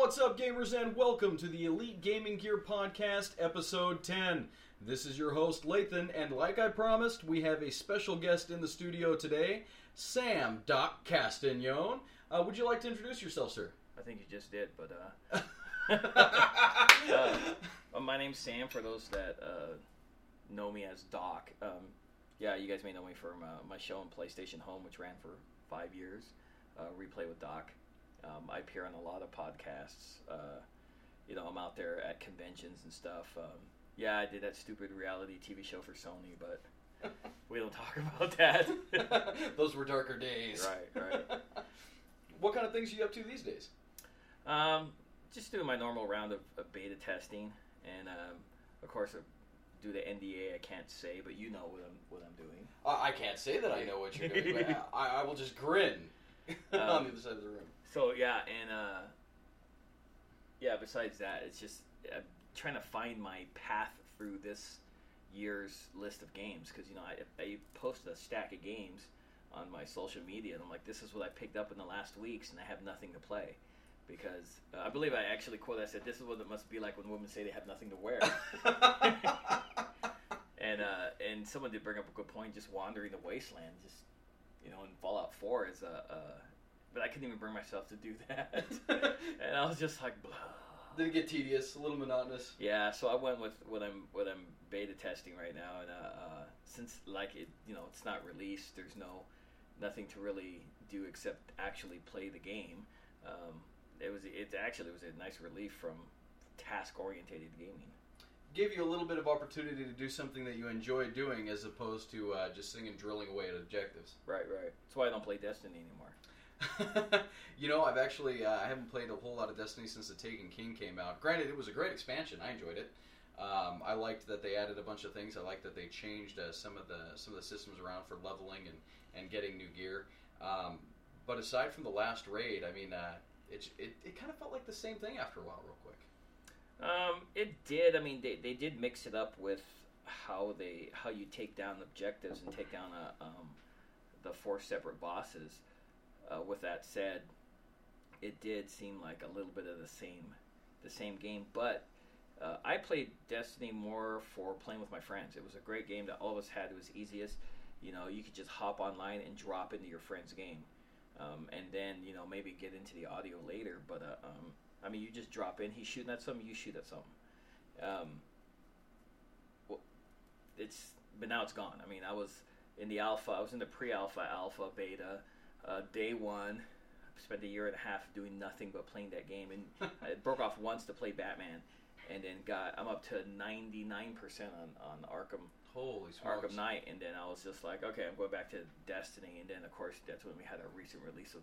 What's up, gamers, and welcome to the Elite Gaming Gear Podcast, Episode 10. This is your host, Lathan, and like I promised, we have a special guest in the studio today, Sam Doc Castagnone. Uh, would you like to introduce yourself, sir? I think you just did, but uh, uh, well, my name's Sam. For those that uh, know me as Doc, um, yeah, you guys may know me from uh, my show on PlayStation Home, which ran for five years. Uh, Replay with Doc. Um, I appear on a lot of podcasts. Uh, you know, I'm out there at conventions and stuff. Um, yeah, I did that stupid reality TV show for Sony, but we don't talk about that. Those were darker days. right, right. What kind of things are you up to these days? Um, just doing my normal round of, of beta testing, and um, of course, uh, due to NDA, I can't say, but you know what I'm what I'm doing. Uh, I can't say that I know what you're doing, but I, I will just grin on Um, the other side of the room. So yeah, and uh, yeah. Besides that, it's just I'm trying to find my path through this year's list of games because you know I, I post a stack of games on my social media, and I'm like, this is what I picked up in the last weeks, and I have nothing to play. Because uh, I believe I actually quote I said, "This is what it must be like when women say they have nothing to wear." and uh, and someone did bring up a good point, just wandering the wasteland, just you know, in Fallout Four is a. a but I couldn't even bring myself to do that, and I was just like, Blah. Did it get tedious, a little monotonous? yeah. So I went with what I'm what I'm beta testing right now, and uh, uh, since like it, you know, it's not released, there's no nothing to really do except actually play the game. Um, it was it actually was a nice relief from task orientated gaming. Gave you a little bit of opportunity to do something that you enjoy doing as opposed to uh, just sitting and drilling away at objectives. Right, right. That's why I don't play Destiny anymore. you know, I've actually uh, I haven't played a whole lot of Destiny since the Taken King came out. Granted, it was a great expansion. I enjoyed it. Um, I liked that they added a bunch of things. I liked that they changed uh, some of the some of the systems around for leveling and, and getting new gear. Um, but aside from the last raid, I mean, uh, it, it it kind of felt like the same thing after a while, real quick. Um, it did. I mean, they, they did mix it up with how they how you take down objectives and take down a, um, the four separate bosses. Uh, with that said, it did seem like a little bit of the same the same game, but uh, I played Destiny more for playing with my friends. It was a great game that all of us had. It was easiest. You know, you could just hop online and drop into your friend's game, um, and then you know maybe get into the audio later. But uh, um, I mean, you just drop in. He's shooting at something. You shoot at something. Um, well, it's but now it's gone. I mean, I was in the alpha. I was in the pre-alpha, alpha, beta, uh, day one. I spent a year and a half doing nothing but playing that game, and I broke off once to play Batman, and then got I'm up to 99 percent on on Arkham Holy smokes! Arkham Knight, and then I was just like, okay, I'm going back to Destiny, and then of course that's when we had a recent release of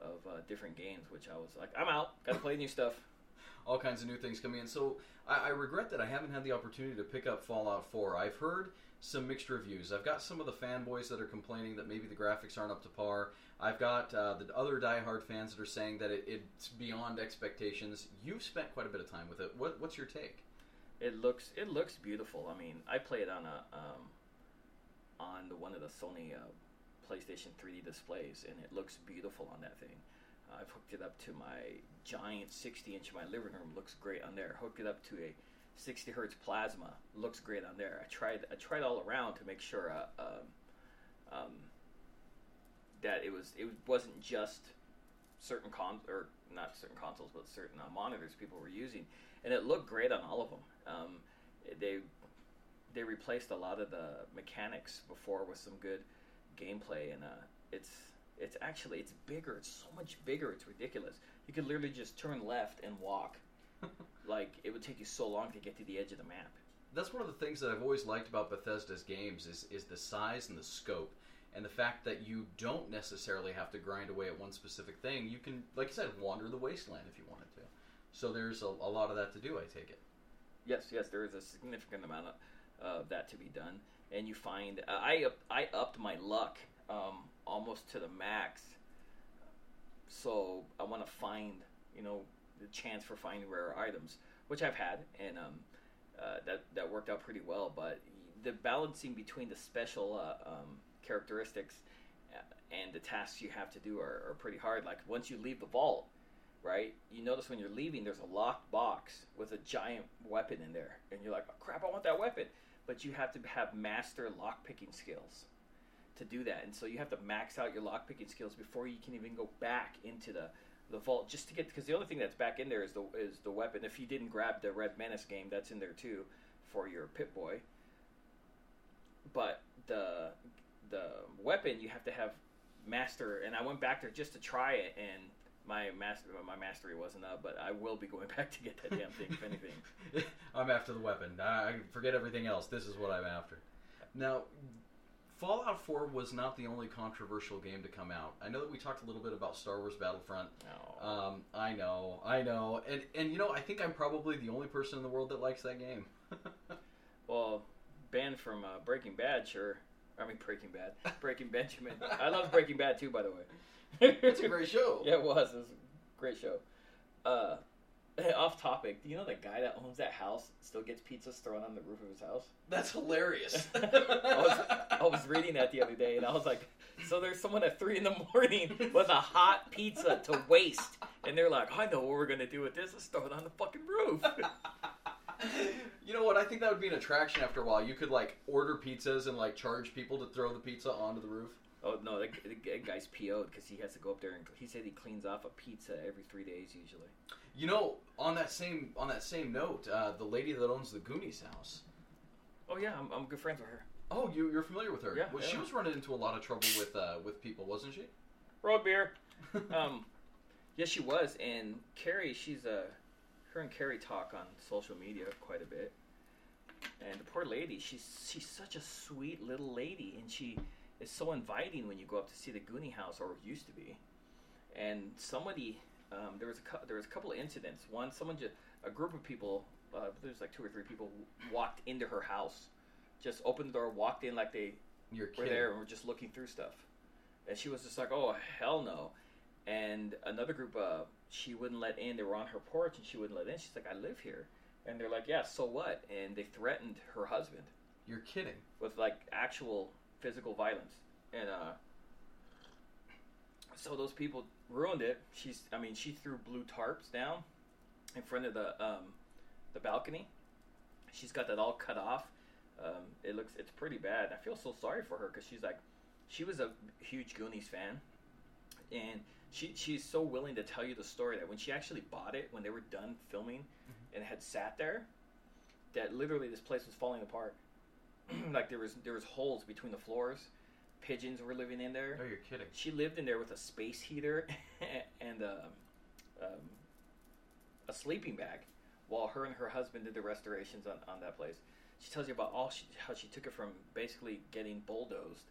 of uh, different games, which I was like, I'm out, got to play new stuff. all kinds of new things coming in. So I, I regret that I haven't had the opportunity to pick up Fallout 4. I've heard some mixed reviews. I've got some of the fanboys that are complaining that maybe the graphics aren't up to par. I've got uh, the other diehard fans that are saying that it, it's beyond expectations. You've spent quite a bit of time with it. What, what's your take? It looks it looks beautiful. I mean, I play it on a um, on the, one of the Sony uh, PlayStation 3D displays, and it looks beautiful on that thing. I've hooked it up to my giant 60 inch in my living room. Looks great on there. Hooked it up to a 60 hertz plasma. Looks great on there. I tried I tried all around to make sure uh, um, um, that it was it wasn't just certain con or not certain consoles, but certain uh, monitors people were using, and it looked great on all of them. Um, they they replaced a lot of the mechanics before with some good gameplay, and uh, it's it's actually it's bigger. It's so much bigger. It's ridiculous. You could literally just turn left and walk. like it would take you so long to get to the edge of the map. That's one of the things that I've always liked about Bethesda's games is, is the size and the scope. And the fact that you don't necessarily have to grind away at one specific thing. You can, like I said, wander the wasteland if you wanted to. So there's a, a lot of that to do, I take it. Yes, yes, there is a significant amount of uh, that to be done, and you find uh, I up, I upped my luck um, almost to the max. So I want to find you know the chance for finding rare items, which I've had, and um, uh, that that worked out pretty well. But the balancing between the special uh, um, characteristics uh, and the tasks you have to do are, are pretty hard. Like once you leave the vault, right? You notice when you're leaving, there's a locked box with a giant weapon in there, and you're like, oh, "Crap, I want that weapon!" But you have to have master lock picking skills to do that, and so you have to max out your lock picking skills before you can even go back into the the vault just to get because the only thing that's back in there is the is the weapon. If you didn't grab the Red Menace game, that's in there too for your Pip Boy. But the the weapon you have to have master, and I went back there just to try it, and my master my mastery wasn't up. But I will be going back to get that damn thing if anything. I'm after the weapon. I forget everything else. This is what I'm after. Now, Fallout 4 was not the only controversial game to come out. I know that we talked a little bit about Star Wars Battlefront. No. Um, I know, I know, and and you know, I think I'm probably the only person in the world that likes that game. well, band from uh, Breaking Bad, sure. I mean Breaking Bad, Breaking Benjamin. I love Breaking Bad too, by the way. it's a great show. Yeah, it was. It was a great show. Uh, off topic. Do you know the guy that owns that house still gets pizzas thrown on the roof of his house? That's hilarious. I, was, I was reading that the other day, and I was like, so there's someone at three in the morning with a hot pizza to waste, and they're like, I know what we're gonna do with this. Let's throw it on the fucking roof. You know what? I think that would be an attraction after a while. You could like order pizzas and like charge people to throw the pizza onto the roof. Oh no, that, that guy's PO'd because he has to go up there and he said he cleans off a pizza every three days usually. You know, on that same on that same note, uh, the lady that owns the Goonies house. Oh yeah, I'm, I'm good friends with her. Oh, you you're familiar with her? Yeah, well, yeah. she was running into a lot of trouble with uh, with people, wasn't she? Road beer. um, yes, she was, and Carrie, she's a, her and Carrie talk on social media quite a bit. And the poor lady, she's she's such a sweet little lady, and she is so inviting when you go up to see the Goonie house, or used to be. And somebody, um, there was a there was a couple of incidents. One, someone just a group of people, uh, there's like two or three people, walked into her house, just opened the door, walked in like they You're were kidding. there and were just looking through stuff. And she was just like, "Oh hell no!" And another group, uh, she wouldn't let in. They were on her porch, and she wouldn't let in. She's like, "I live here," and they're like, "Yeah, so what?" And they threatened her husband You're kidding. with like actual physical violence, and uh, so those people ruined it. She's, I mean, she threw blue tarps down in front of the um, the balcony. She's got that all cut off. Um, it looks, it's pretty bad. I feel so sorry for her because she's like, she was a huge Goonies fan, and she she's so willing to tell you the story that when she actually bought it, when they were done filming, and had sat there, that literally this place was falling apart. like there was there was holes between the floors. Pigeons were living in there. Oh, you're kidding. She lived in there with a space heater and a, um, a sleeping bag while her and her husband did the restorations on, on that place. She tells you about all she, how she took it from basically getting bulldozed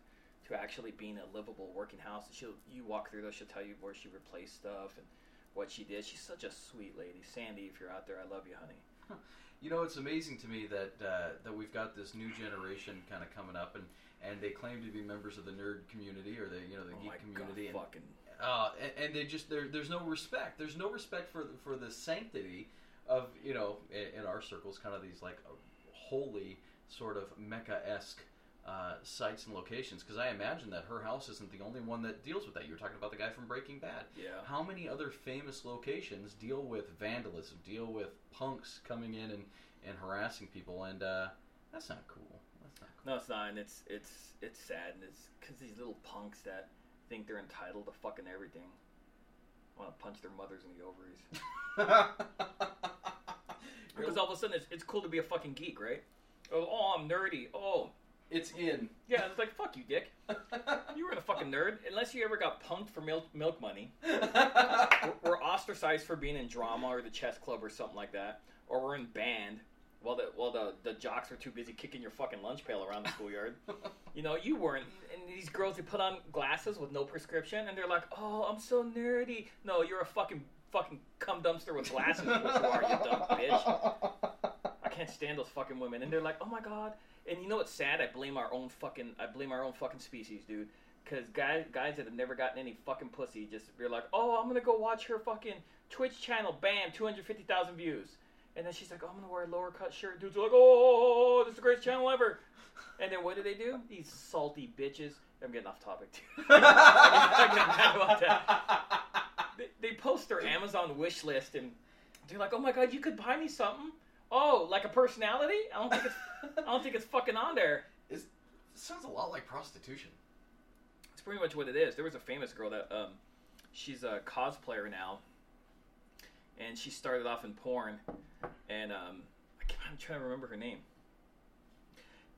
to actually being a livable working house. She'll you walk through those, she'll tell you where she replaced stuff and what she did. She's such a sweet lady. Sandy, if you're out there, I love you, honey. You know, it's amazing to me that uh, that we've got this new generation kind of coming up, and, and they claim to be members of the nerd community or the you know the oh geek my community, God, and, fucking uh, and, and they just there, there's no respect. There's no respect for the, for the sanctity of you know in, in our circles, kind of these like holy sort of mecca esque. Uh, sites and locations because I imagine that her house isn't the only one that deals with that. You were talking about the guy from Breaking Bad. yeah. How many other famous locations deal with vandalism, deal with punks coming in and, and harassing people? And uh, that's not cool. That's not cool. No, it's not, and it's it's it's sad, and it's because these little punks that think they're entitled to fucking everything want to punch their mothers in the ovaries. Because all of a sudden, it's, it's cool to be a fucking geek, right? Oh, oh, I'm nerdy. Oh, it's in. yeah. It's like fuck you, dick. You weren't a fucking nerd unless you ever got punked for milk milk money. We're, we're ostracized for being in drama or the chess club or something like that, or we're in band. While the while the, the jocks are too busy kicking your fucking lunch pail around the schoolyard. You know, you weren't. And these girls, they put on glasses with no prescription, and they're like, "Oh, I'm so nerdy." No, you're a fucking fucking cum dumpster with glasses. what you are, you dumb bitch. I can't stand those fucking women, and they're like, "Oh my god." And you know what's sad? I blame our own fucking. I blame our own fucking species, dude. Because guys, guys that have never gotten any fucking pussy just be like, "Oh, I'm gonna go watch her fucking Twitch channel. Bam, 250,000 views." And then she's like, oh, I'm gonna wear a lower cut shirt. Dudes are like, oh, this is the greatest channel ever. And then what do they do? These salty bitches. I'm getting off topic too. They, they post their Amazon wish list and they're like, "Oh my god, you could buy me something." Oh, like a personality? I don't think it's I don't think it's fucking on there. It sounds a lot like prostitution. It's pretty much what it is. There was a famous girl that um, she's a cosplayer now, and she started off in porn, and um, I can't, I'm trying to remember her name.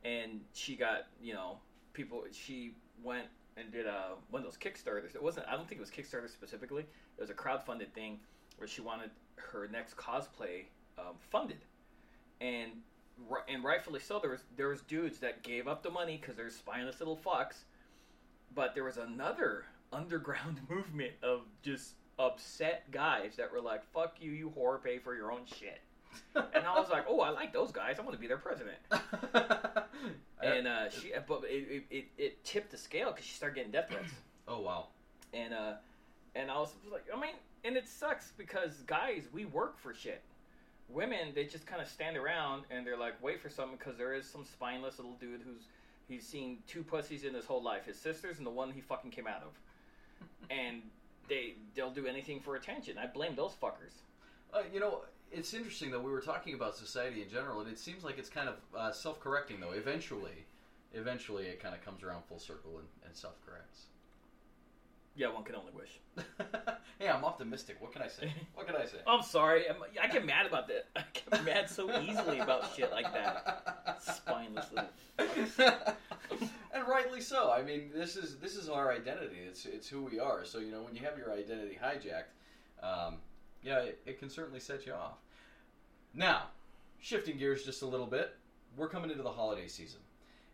And she got you know people. She went and did a one of those Kickstarters. It wasn't. I don't think it was Kickstarter specifically. It was a crowdfunded thing where she wanted her next cosplay um, funded, and and rightfully so. There was there was dudes that gave up the money because they're spineless little fucks, but there was another underground movement of just upset guys that were like, "Fuck you, you whore, pay for your own shit." and I was like, "Oh, I like those guys. I want to be their president." And uh, she, but it, it, it, tipped the scale because she started getting death threats. oh wow. and uh, and I was like, I mean, and it sucks because guys, we work for shit. Women, they just kind of stand around and they're like, wait for something because there is some spineless little dude who's he's seen two pussies in his whole life, his sisters and the one he fucking came out of, and they they'll do anything for attention. I blame those fuckers. Uh, you know, it's interesting though. We were talking about society in general, and it seems like it's kind of uh, self-correcting though. Eventually, eventually, it kind of comes around full circle and, and self-corrects. Yeah, one can only wish. hey, I'm optimistic. What can I say? What can I say? I'm sorry. I'm, I get mad about that. I get mad so easily about shit like that. Spineless little fucks. and rightly so. I mean, this is this is our identity. It's it's who we are. So you know, when you have your identity hijacked, um, yeah, it, it can certainly set you off. Now, shifting gears just a little bit, we're coming into the holiday season.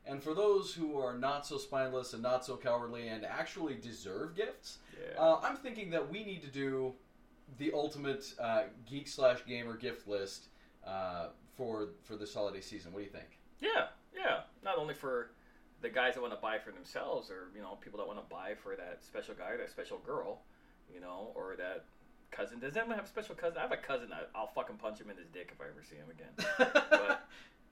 And for those who are not so spineless and not so cowardly and actually deserve gifts, Yeah. uh, I'm thinking that we need to do the ultimate uh, geek slash gamer gift list uh, for for this holiday season. What do you think? Yeah, yeah. Not only for the guys that want to buy for themselves, or you know, people that want to buy for that special guy, or that special girl, you know, or that cousin. Does anyone have a special cousin? I have a cousin. I, I'll fucking punch him in his dick if I ever see him again. But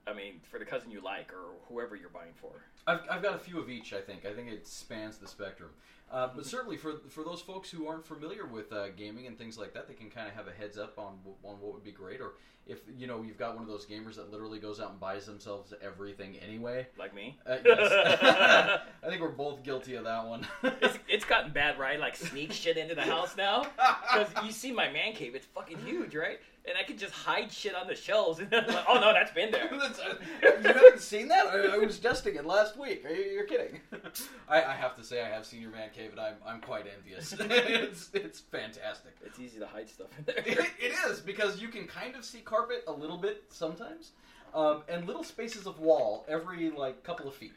I mean, for the cousin you like, or whoever you're buying for. I've, I've got a few of each. I think. I think it spans the spectrum. Uh, but certainly for for those folks who aren't familiar with uh, gaming and things like that, they can kind of have a heads up on on what would be great. Or if you know you've got one of those gamers that literally goes out and buys themselves everything anyway. Like me. Uh, yes. I think we're both guilty of that one. It's, it's gotten bad, right? Like sneak shit into the house now. Because you see my man cave, it's fucking huge, right? And I can just hide shit on the shelves. And I'm like, oh no, that's been there. That's- uh, you haven't seen that? I, I was dusting it last week. Are you, you're kidding? I, I have to say, I have seen your man cave, and I'm, I'm quite envious. it's, it's fantastic. It's easy to hide stuff in there. It, it is because you can kind of see carpet a little bit sometimes, um, and little spaces of wall every like couple of feet.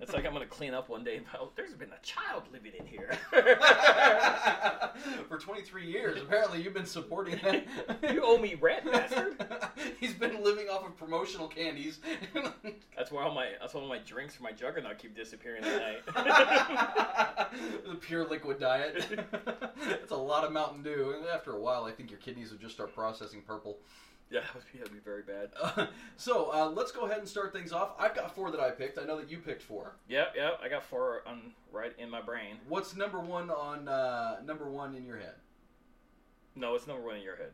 It's like I'm gonna clean up one day. and, Oh, there's been a child living in here. For 23 years, apparently you've been supporting that. You owe me rent, bastard. He's been living off of promotional candies. That's why all my that's why all my drinks from my juggernaut keep disappearing at night. the pure liquid diet. It's a lot of Mountain Dew. And after a while, I think your kidneys would just start processing purple. Yeah, that would be, very bad. Uh, so uh, let's go ahead and start things off. I've got four that I picked. I know that you picked four. Yep, yep. I got four on right in my brain. What's number one on uh, number one in your head? No, it's number one in your head.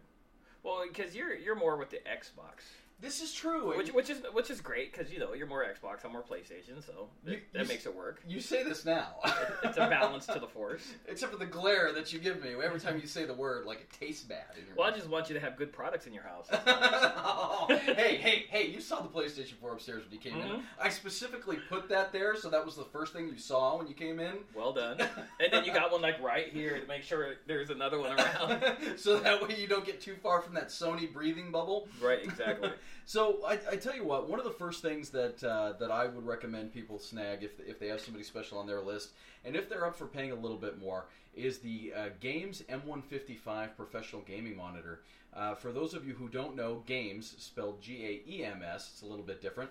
Well, because you're you're more with the Xbox. This is true. Which, which is which is great because you know you're more Xbox, I'm more PlayStation, so You- that you makes it work. you say this now. It's a balance to the force. Except for the glare that you give me every time you say the word, like it tastes bad in your Well, I just want you to have good products in your house. Oh, hey, hey, hey! You saw the PlayStation 4 upstairs when you came in. Mhm. I specifically put that there, so that was the first thing you saw when you came in. Well done. And then you got one like right here to make sure there's another one around. so that way you don't get too far from that Sony breathing bubble. Right, exactly. So I, I tell you what, one of the first things that uh, that I would recommend people snag if if they have somebody special on their list, and if they're up for paying a little bit more, is the uh, GAEMS M155 professional gaming monitor. Uh, for those of you who don't know, GAEMS spelled G A E M S. It's a little bit different.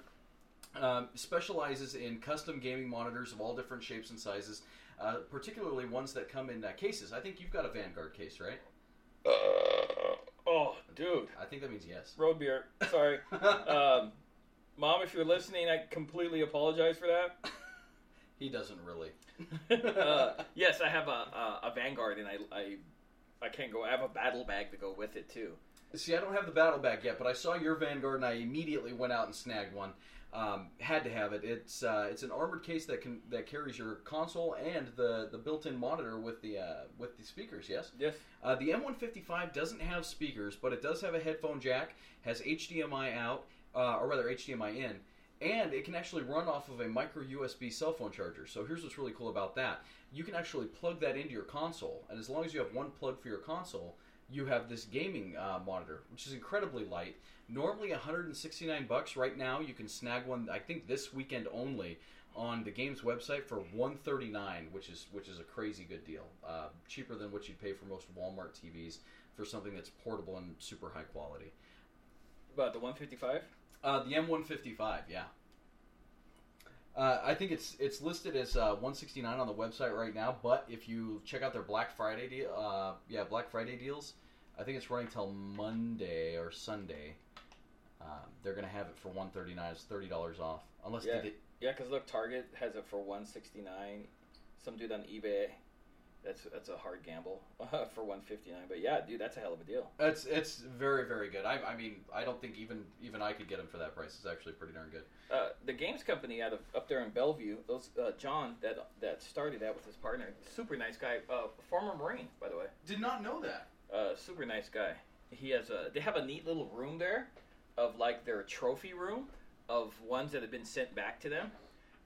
Um, specializes in custom gaming monitors of all different shapes and sizes, uh, particularly ones that come in uh, cases. I think you've got a Vanguard case, right? Oh, dude. I think that means yes. Road beer. Sorry. Um, Mom, if you're listening, I completely apologize for that. he doesn't really. uh, yes, I have a, a, a Vanguard, and I, I I can't go. I have a battle bag to go with it too. See, I don't have the battle bag yet, but I saw your Vanguard and I immediately went out and snagged one. Um, had to have it. It's uh, it's an armored case that can that carries your console and the, the built-in monitor with the uh, with the speakers. Yes. Yes. Uh, the M155 doesn't have speakers, but it does have a headphone jack, has HDMI out, uh, or rather HDMI in, and it can actually run off of a micro USB cell phone charger. So here's what's really cool about that: you can actually plug that into your console, and as long as you have one plug for your console, you have this gaming uh, monitor, which is incredibly light. Normally 169 bucks. Right now, you can snag one. I think this weekend only on the GAEMS website for 139, which is which is a crazy good deal. Uh, cheaper than what you'd pay for most Walmart TVs for something that's portable and super high quality. About the 155. Uh, the M155, yeah. Uh, I think it's it's listed as uh, 169 on the website right now, but if you check out their Black Friday deal, uh, yeah, Black Friday deals, I think it's running till Monday or Sunday. Um, they're gonna have it for 139. It's thirty dollars off, unless Yeah. they, Yeah, because look, Target has it for 169. Some dude on eBay. That's that's a hard gamble for 159. But yeah, dude, that's a hell of a deal. it's it's very very good. I, I mean, I don't think even even I could get them for that price. It's actually pretty darn good. Uh, the GAEMS company out of up there in Bellevue, those uh, John that that started that with his partner, super nice guy, uh, former Marine by the way, Did not know that. uh, super nice guy. He has a they have a neat little room there, of like their trophy room of ones that have been sent back to them.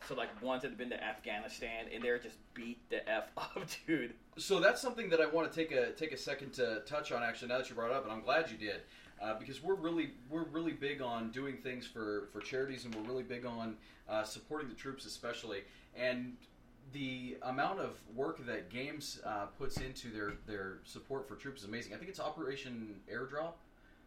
So like ones that have been to Afghanistan and they're just beat the f up, dude. So that's something that I want to take a take a second to touch on. Actually, now that you brought it up, and I'm glad you did, uh, because we're really we're really big on doing things for for charities, and we're really big on uh, supporting the troops, especially. And the amount of work that GAEMS uh, puts into their their support for troops is amazing. I think it's Operation Airdrop,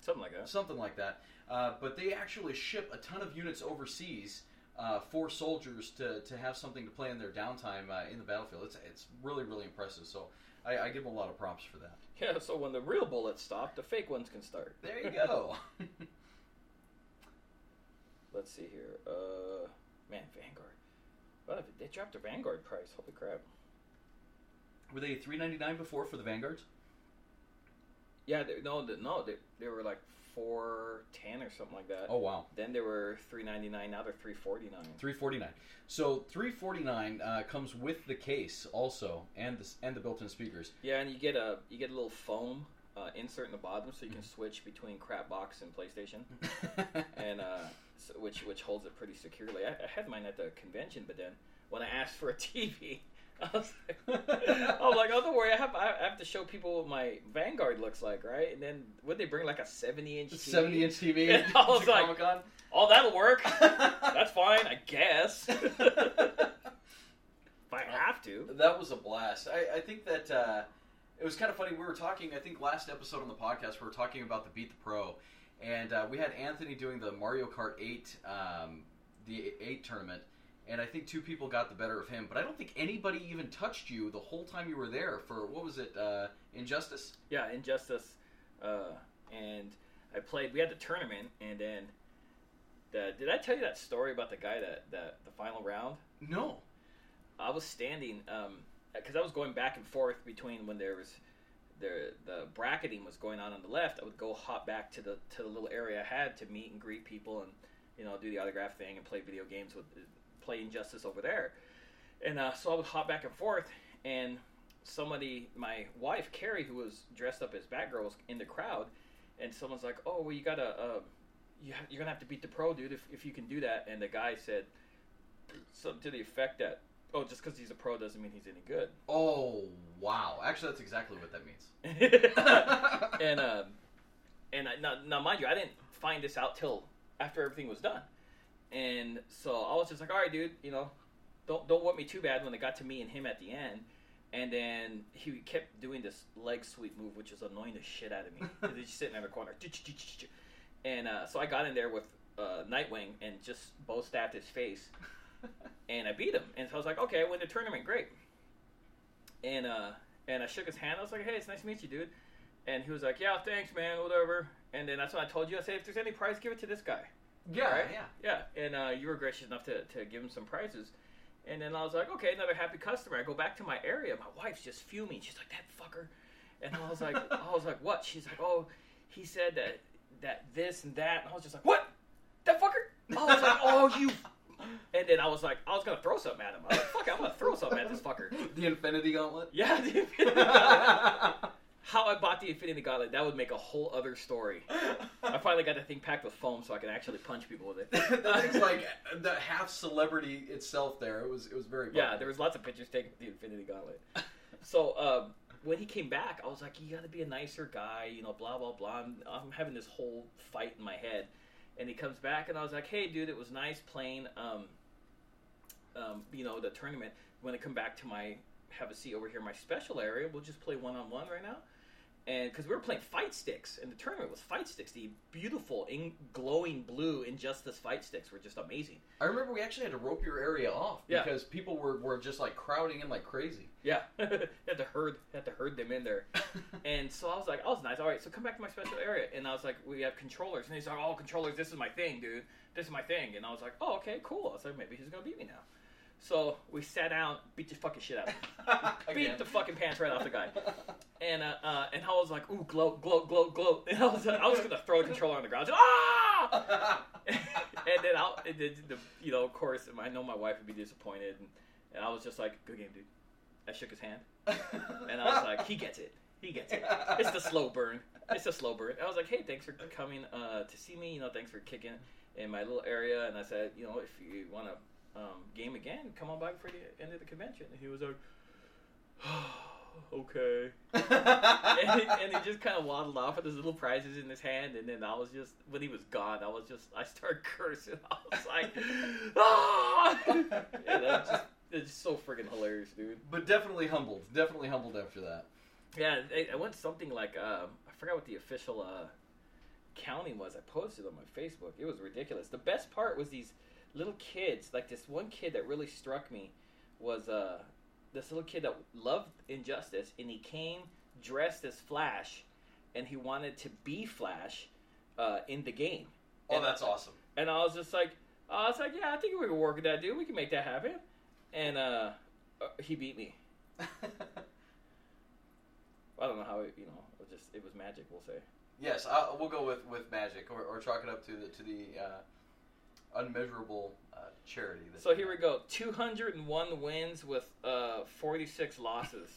Something like that. something like that. Uh, but they actually ship a ton of units overseas. Uh, for soldiers to, to have something to play in their downtime uh, in the battlefield, it's it's really really impressive. So I, I give them a lot of props for that. Yeah, so when the real bullets stop, the fake ones can start. There you go. Let's see here. Uh, man, Vanguard. Well, they dropped their Vanguard price. Holy crap. Were they three ninety nine before for the Vanguards? Yeah, they, no, they, no, they, they were like four ten or something like that. Oh wow, Then they were three ninety nine. Now they're three forty nine. three forty nine. So three forty nine uh, comes with the case also, and the and the built in speakers. Yeah, and you get a you get a little foam uh, insert in the bottom, so you can switch between crap box and PlayStation, and uh, so, which which holds it pretty securely. I, I had mine at the convention, but then when I asked for a TV, I was like, I was like, oh, don't worry, I have I have to show people what my Vanguard looks like, right? And then would they bring like a seventy inch TV? Seventy inch TV. And I was like- Comic-Con? Oh, that'll work. That's fine, I guess. if I have to. That was a blast. I, I think that uh, it was kind of funny. We were talking, I think, last episode on the podcast, we were talking about the Beat the Pro, and uh, we had Anthony doing the Mario Kart 8, um, the 8 tournament, and I think two people got the better of him, but I don't think anybody even touched you the whole time you were there for, what was it, uh, Injustice? Yeah, Injustice, uh, and I played. We had the tournament, and then the, did I tell you that story about the guy that, that the final round? No. I was standing because I was going back and forth between when there was the the bracketing was going on on the left. I would go hop back to the to the little area I had to meet and greet people and you know do the autograph thing and play video games with play Injustice over there. And uh, so I would hop back and forth, and somebody, my wife Carrie, who was dressed up as Batgirl, was in the crowd, and someone's like, "Oh, well, you gotta, uh, you ha- you're gonna have to beat the pro, dude, if if you can do that." And the guy said something to the effect that, "Oh, just because he's a pro doesn't mean he's any good." Oh, wow. Actually, that's exactly what that means. and um, and I, now, now, mind you, I didn't find this out till after everything was done, and so I was just like, "All right, dude, you know, don't don't want me too bad." When it got to me and him at the end, and then he kept doing this leg sweep move, which was annoying the shit out of me. He's sitting in the corner, and uh, so I got in there with uh, Nightwing and just both stabbed his face, and I beat him. And so I was like, "Okay, I win the tournament, great." And uh, and I shook his hand. I was like, "Hey, it's nice to meet you, dude." And he was like, "Yeah, thanks, man, whatever." And then that's when I told you. I said, "If there's any prize, give it to this guy." Yeah, Right? yeah. Yeah, and uh, you were gracious enough to, to give him some prizes. And then I was like, okay, another happy customer. I go back to my area. My wife's just fuming. She's like, that fucker. And I was like, I was like, what? She's like, oh, he said that that this and that. And I was just like, what? That fucker? I was like, oh, you. And then I was like, I was gonna throw something at him. I was like, fuck, I'm gonna throw something at this fucker. The Infinity Gauntlet. Yeah, the Infinity Gauntlet. How I bought the Infinity Gauntlet, that would make a whole other story. I finally got the thing packed with foam so I can actually punch people with it. the thing's like the half celebrity itself. There, it was it was very. Yeah, there was lots of pictures taken with the Infinity Gauntlet. So um, when he came back, I was like, "You got to be a nicer guy," you know, blah blah blah. I'm, I'm having this whole fight in my head, and he comes back, and I was like, "Hey, dude, it was nice playing, um, um, you know, the tournament. When I come back to my have a seat over here, in my special area, we'll just play one on one right now." And because we were playing fight sticks, and the tournament was fight sticks, the beautiful, in, glowing blue Injustice fight sticks were just amazing. I remember we actually had to rope your area off Yeah. because people were, were just like crowding in like crazy. Yeah, had to herd had to herd them in there. And so I was like, oh, I was nice. All right, so come back to my special area. And I was like, we have controllers. And he's like, oh, controllers, this is my thing, dude. This is my thing. And I was like, oh, okay, cool. I was like, maybe he's to beat me now. So we sat down, beat the fucking shit out of him. Beat the fucking pants right off the guy. And uh, uh, and I was like, ooh, glow, glow, glow, glow. And I was, I was going to throw the controller on the ground. I was like, ah! and then I'll, and then the, you know, of course, I know my wife would be disappointed. And, and I was just like, good game, dude. I shook his hand. And I was like, he gets it. He gets it. It's the slow burn. It's a slow burn. I was like, hey, thanks for coming uh, to see me. You know, thanks for kicking in my little area. And I said, you know, if you want to um, game again, come on by for the end of the convention. And he was like, okay. and, he, and he just kind of waddled off with his little prizes in his hand. And then I was just, when he was gone, I was just, I started cursing. I was like, ah! And I just, it's so friggin' hilarious, dude. but definitely humbled. Definitely humbled after that. Yeah, I, I went something like um, I forgot what the official uh, counting was. I posted on my Facebook. It was ridiculous. The best part was these little kids. Like this one kid that really struck me was uh, this little kid that loved Injustice, and he came dressed as Flash, and he wanted to be Flash uh, in the game. Oh, And- that's awesome. And I was just like, I was like, yeah, I think we can work with that dude. We can make that happen. And uh, uh, he beat me. I don't know how it, you know, it was just it was magic. We'll say. yes, I, we'll go with, with magic or, or chalk it up to the to the uh, unmeasurable uh, charity. that So you here we have. go. 201 wins with uh, 46 losses.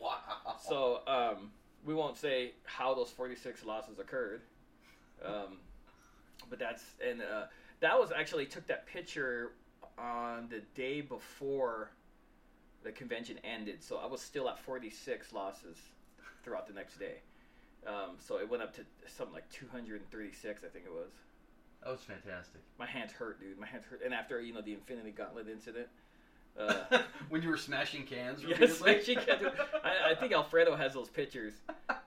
Wow. So um, we won't say how those 46 losses occurred. Um, but that's and uh, that was actually took that picture on the day before the convention ended. So I was still at 46 losses throughout the next day. Um, so it went up to something like 236, I think it was. That was fantastic. My hands hurt, dude. My hands hurt. And after you know the Infinity Gauntlet incident, uh, when you were smashing cans Yes, repeatedly. she can do- I, I think Alfredo has those pictures.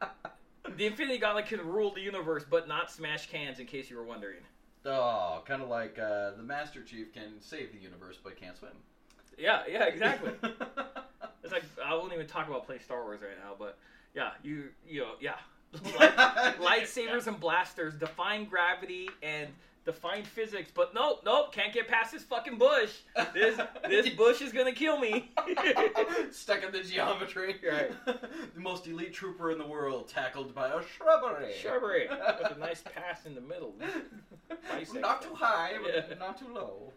The Infinity Gauntlet can rule the universe, but not smash cans. In case you were wondering. oh, kind of like uh, the Master Chief can save the universe but can't swim. Yeah, yeah, exactly. It's like I won't even talk about playing Star Wars right now, but yeah, you you know yeah, lightsabers and blasters define gravity and define physics, but nope, nope, can't get past this fucking bush. This this bush is gonna kill me. Stuck in the geometry. Right. the most elite trooper in the world tackled by a shrubbery. Shrubbery with a nice pass in the middle. Bisect. not too high, but Yeah. not too low.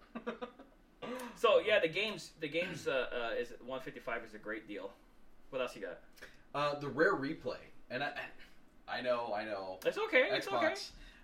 So yeah, the GAEMS the GAEMS uh, uh, is 155 is a great deal. What else you got? Uh, the rare replay, and I, I know, I know, It's okay. It's okay.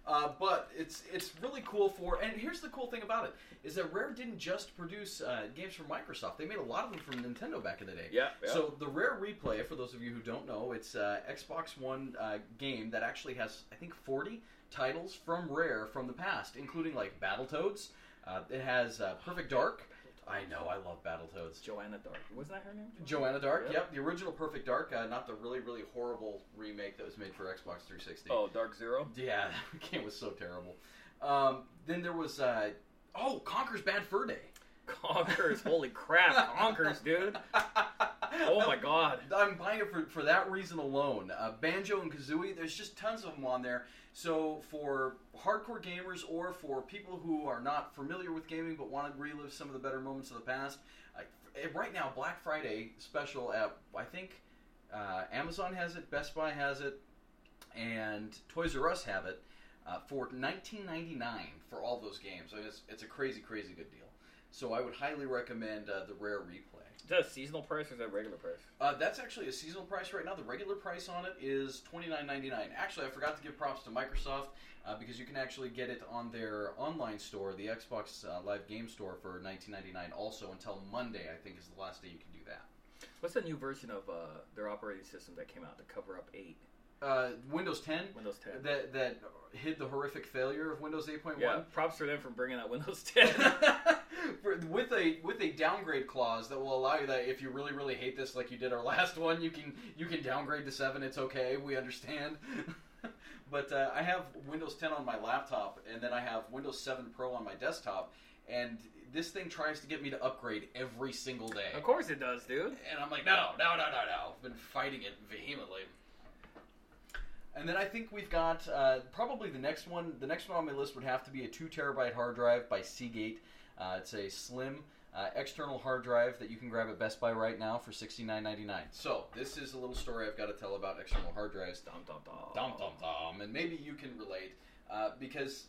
Uh, but it's it's really cool for and here's the cool thing about it is that Rare didn't just produce uh, games for Microsoft. They made a lot of them from Nintendo back in the day. Yeah. yeah. So the Rare Replay, for those of you who don't know, it's uh, Xbox One uh, game that actually has I think 40 titles from Rare from the past, including like Battletoads. Uh, it has uh, Perfect Dark. I know, I love Battletoads. Joanna Dark. Wasn't that her name? Joanna Dark, Yep. the original Perfect Dark, uh, not the really really horrible remake that was made for Xbox 360. Oh, Dark Zero. Yeah, that game was so terrible. Um, then there was uh, oh, Conker's Bad Fur Day. Conkers. Holy crap, Conkers, dude. Oh my god. I'm buying it for, for that reason alone. Uh, Banjo and Kazooie, there's just tons of them on there. So for hardcore gamers or for people who are not familiar with gaming but want to relive some of the better moments of the past, I, eh, right now Black Friday special at I think uh, Amazon has it, Best Buy has it, and Toys R Us have it uh, for 19.99 for all those games. I mean, it's, it's a crazy, crazy good deal. So I would highly recommend uh, the Rare Replay. Is that a seasonal price or is that a regular price? Uh, that's actually a seasonal price right now. The regular price on it is twenty nine ninety nine. Actually, I forgot to give props to Microsoft uh, because you can actually get it on their online store, the Xbox uh, Live Game Store, for nineteen ninety nine. Also until Monday, I think is the last day you can do that. What's the new version of uh, their operating system that came out to cover up 8? Uh, Windows 10 Windows 10. that that hid the horrific failure of Windows 8.1. yeah, props for them for bringing out Windows 10. For- with a with a downgrade clause that will allow you that if you really really hate this like you did our last one you can you can downgrade to 7 it's okay we understand but uh, i have windows 10 on my laptop and then i have windows 7 pro on my desktop and this thing tries to get me to upgrade every single day of course it does, dude. and i'm like no no no no no i've been fighting it vehemently and then I think we've got uh, probably the next one. The next one on my list would have to be a two terabyte hard drive by Seagate. Uh, it's a slim uh, external hard drive that you can grab at Best Buy right now for sixty nine ninety nine. So this is a little story I've got to tell about external hard drives. Dum dum dum. Dum dum dum, and maybe you can relate uh, because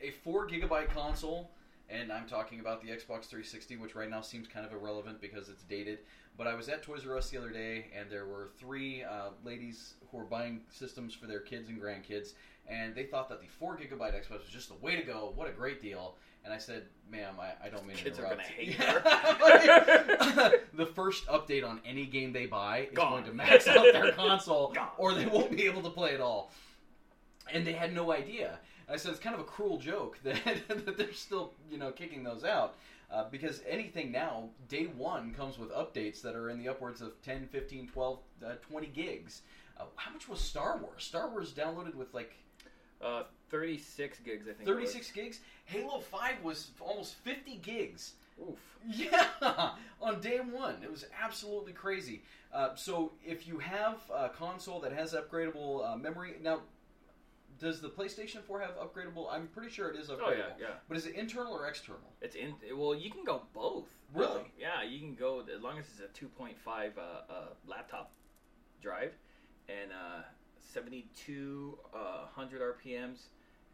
a four gigabyte console, and I'm talking about the Xbox 360, which right now seems kind of irrelevant because it's dated. But I was at Toys R Us the other day, and there were three uh, ladies who were buying systems for their kids and grandkids, and they thought that the four gigabyte Xbox was just the way to go. What a great deal! And I said, "Ma'am, I, I don't mean to Kids are gonna hate Yeah. the first update on any game they buy is Gone. going to max out their console, Gone. or they won't be able to play at all. And they had no idea. I said it's kind of a cruel joke that, that they're still, you know, kicking those out. Uh, because anything now, day one comes with updates that are in the upwards of 10, 15, 12, uh, 20 gigs. Uh, how much was Star Wars? Star Wars downloaded with like Uh, 36 gigs, I think. it was. 36 gigs. Halo 5 was almost 50 gigs. Oof. Yeah, on day one, it was absolutely crazy. Uh, so if you have a console that has upgradable uh, memory, now does the PlayStation 4 have upgradable? I'm pretty sure it is upgradable. Oh yeah, yeah. But is it internal or external? It's in. Well, you can go both. Really? Yeah, you can go as long as it's a 2.5 uh, uh, laptop drive, and uh, 72 uh, 100 RPMs,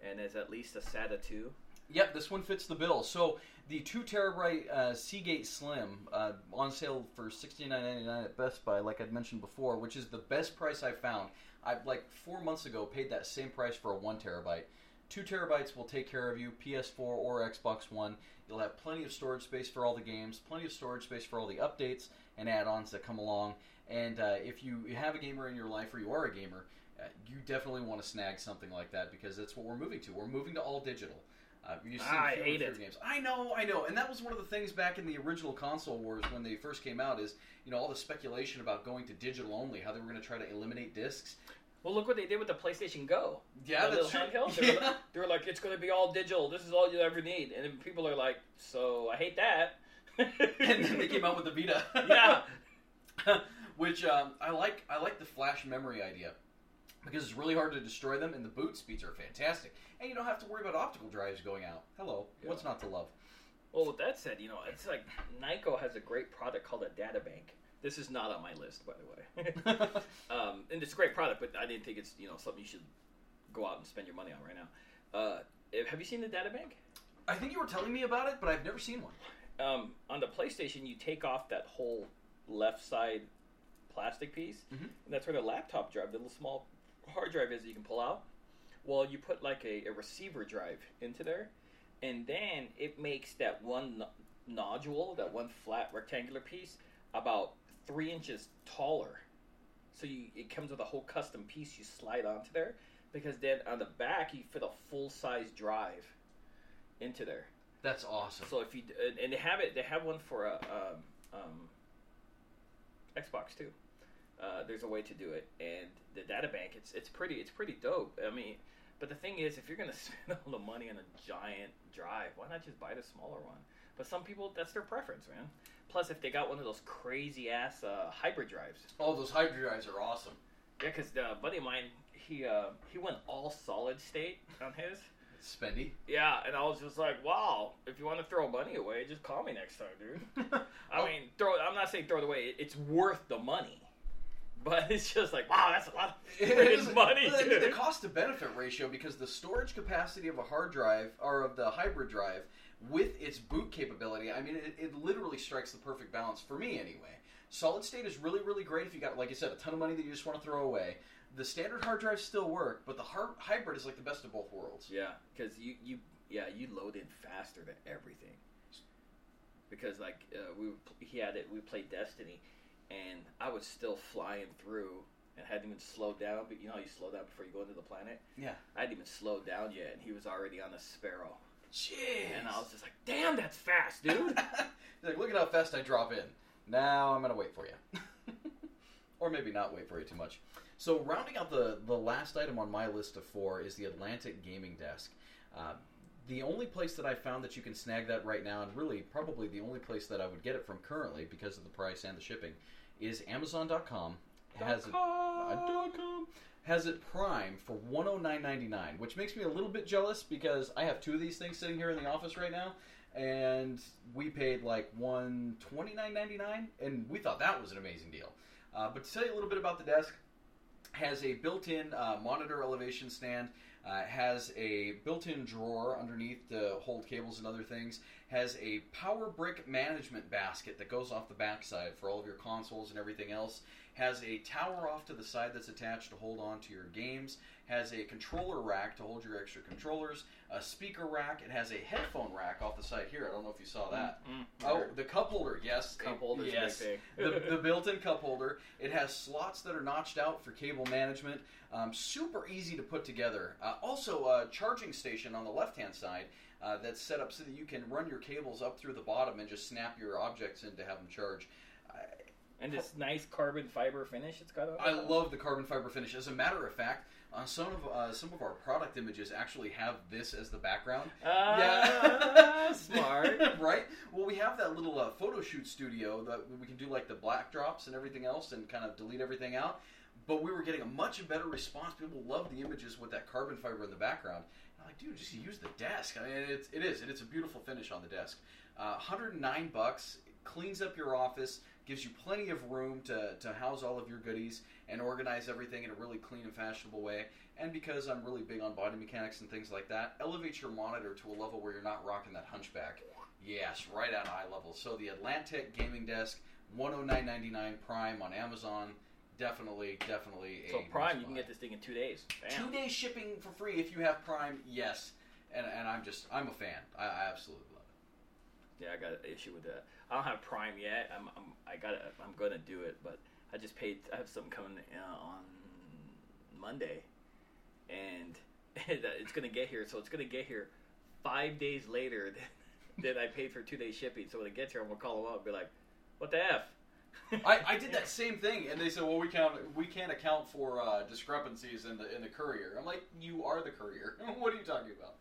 and is at least a SATA 2. Yep, this one fits the bill. So the two terabyte uh, Seagate Slim uh, on sale for sixty nine ninety nine at Best Buy, like I'd mentioned before, which is the best price I found. I like four months ago paid that same price for a one terabyte. Two terabytes will take care of you, PS4 or Xbox One. You'll have plenty of storage space for all the games, plenty of storage space for all the updates and add-ons that come along. And uh, if you have a gamer in your life or you are a gamer, you definitely want to snag something like that because that's what we're moving to. We're moving to all digital. Uh, you see I hate it. Games. I know, I know, and that was one of the things back in the original console wars when they first came out. Is you know all the speculation about going to digital only, how they were going to try to eliminate discs. Well, look what they did with the PlayStation Go. Yeah, the that's true. handheld. They, were Yeah. like, they were like, it's going to be all digital. This is all you ever need. And then people are like, so I hate that. and then they came out with the Vita. Yeah. which um, I like. I like the flash memory idea because it's really hard to destroy them, and the boot speeds are fantastic, and you don't have to worry about optical drives going out. Hello, Yeah. what's not to love? Well, with that said, you know, it's like Nyko has a great product called a data bank. This is not on my list, by the way. um, and it's a great product, but I didn't think it's you know something you should go out and spend your money on right now. Uh, have you seen the data bank? I think you were telling me about it, but I've never seen one. Um, on the PlayStation, you take off that whole left side plastic piece, Mhm. and that's where the laptop drive, the little small hard drive is that you can pull out. Well, you put like a, a receiver drive into there, and then it makes that one no- nodule, that one flat rectangular piece, about three inches taller. So you, it comes with a whole custom piece you slide onto there, because then on the back you fit a full size drive into there. That's awesome. So if you and- and they have it, they have one for a um, um, Xbox too. Uh, there's a way to do it, and the data bank it's it's pretty it's pretty dope. I mean, but the thing is, if you're gonna spend all the money on a giant drive, why not just buy the smaller one? But some people that's their preference, man. Plus, if they got one of those crazy ass uh, hybrid drives, Oh, those hybrid drives are awesome. yeah, because a buddy of mine he uh, he went all solid state on his. Spendy. Yeah, and I was just like, wow, if you want to throw money away, just call me next time, dude. I Oh, mean, throw. I'm not saying throw it away. It's worth the money. But it's just like wow, that's a lot of It is- freaking money, I mean, the cost to benefit ratio because the storage capacity of a hard drive or of the hybrid drive with its boot capability, I mean, it, it literally strikes the perfect balance for me anyway. Solid state is really, really great if you got, like I said, a ton of money that you just want to throw away. The standard hard drives still work, but the hard, hybrid is like the best of both worlds. Yeah, because you you yeah you load in faster than everything. Because like uh, we he had it we played Destiny, and I was still flying through and hadn't even slowed down. But you know how you slow down before you go into the planet. Yeah. I hadn't even slowed down yet, and he was already on a Sparrow, Jeez. and I was just like, "Damn, that's fast, dude!" He's like, look at how fast I drop in. Now I'm gonna wait for you, or maybe not wait for you too much. So rounding out the the last item on my list of four is the Atlantic Gaming Desk. Uh, the only place that I found that you can snag that right now, and really probably the only place that I would get it from currently because of the price and the shipping, is Amazon.com. Has it, uh, com. has it prime for 109.99, which makes me a little bit jealous because I have two of these things sitting here in the office right now, and we paid like 129.99, and we thought that was an amazing deal. Uh, but to tell you a little bit about the desk, has a built-in uh, monitor elevation stand. Uh, has a built-in drawer underneath to hold cables and other things. Has a power brick management basket that goes off the backside for all of your consoles and everything else. Has a tower off to the side that's attached to hold on to your games. Has a controller rack to hold your extra controllers. A speaker rack. It has a headphone rack off the side here. I don't know if you saw that. Mm, Oh, the cup holder. Yes, cup It- holder's yes the, the built-in cup holder. It has slots that are notched out for cable management. Um, super easy to put together. Uh, also, a charging station on the left-hand side uh, that's set up so that you can run your cables up through the bottom and just snap your objects in to have them charge. And this nice carbon fiber finish it's got. I love the carbon fiber finish. As a matter of fact, uh, some of uh, some of our product images actually have this as the background. Yeah, smart. right? Well, we have that little uh, photo shoot studio that we can do like the black drops and everything else and kind of delete everything out. But we were getting a much better response. People love the images with that carbon fiber in the background. I'm like, dude, just use the desk. I mean, it's, it is. It's a beautiful finish on the desk. Uh, 109 bucks. Cleans up your office. Gives you plenty of room to, to house all of your goodies and organize everything in a really clean and fashionable way. And because I'm really big on body mechanics and things like that, elevates your monitor to a level where you're not rocking that hunchback. Yes, right at eye level. So the Atlantic Gaming Desk, 109.99 Prime on Amazon. Definitely, definitely a So Prime, you can get this thing in two days. Bam. two days shipping for free if you have Prime. Yes, and and I'm just I'm a fan. I, I absolutely love it. Yeah, I got an issue with that. I don't have Prime yet. I'm, I'm I got I'm gonna do it, but I just paid. I have something coming uh, on Monday, and it's gonna get here. So it's gonna get here five days later than, than I paid for two days shipping. So when it gets here, I'm gonna call them up and be like, "What the f?" I, I did that same thing, and they said, "Well, we can't we can't account for uh, discrepancies in the in the courier." I'm like, "You are the courier. what are you talking about?"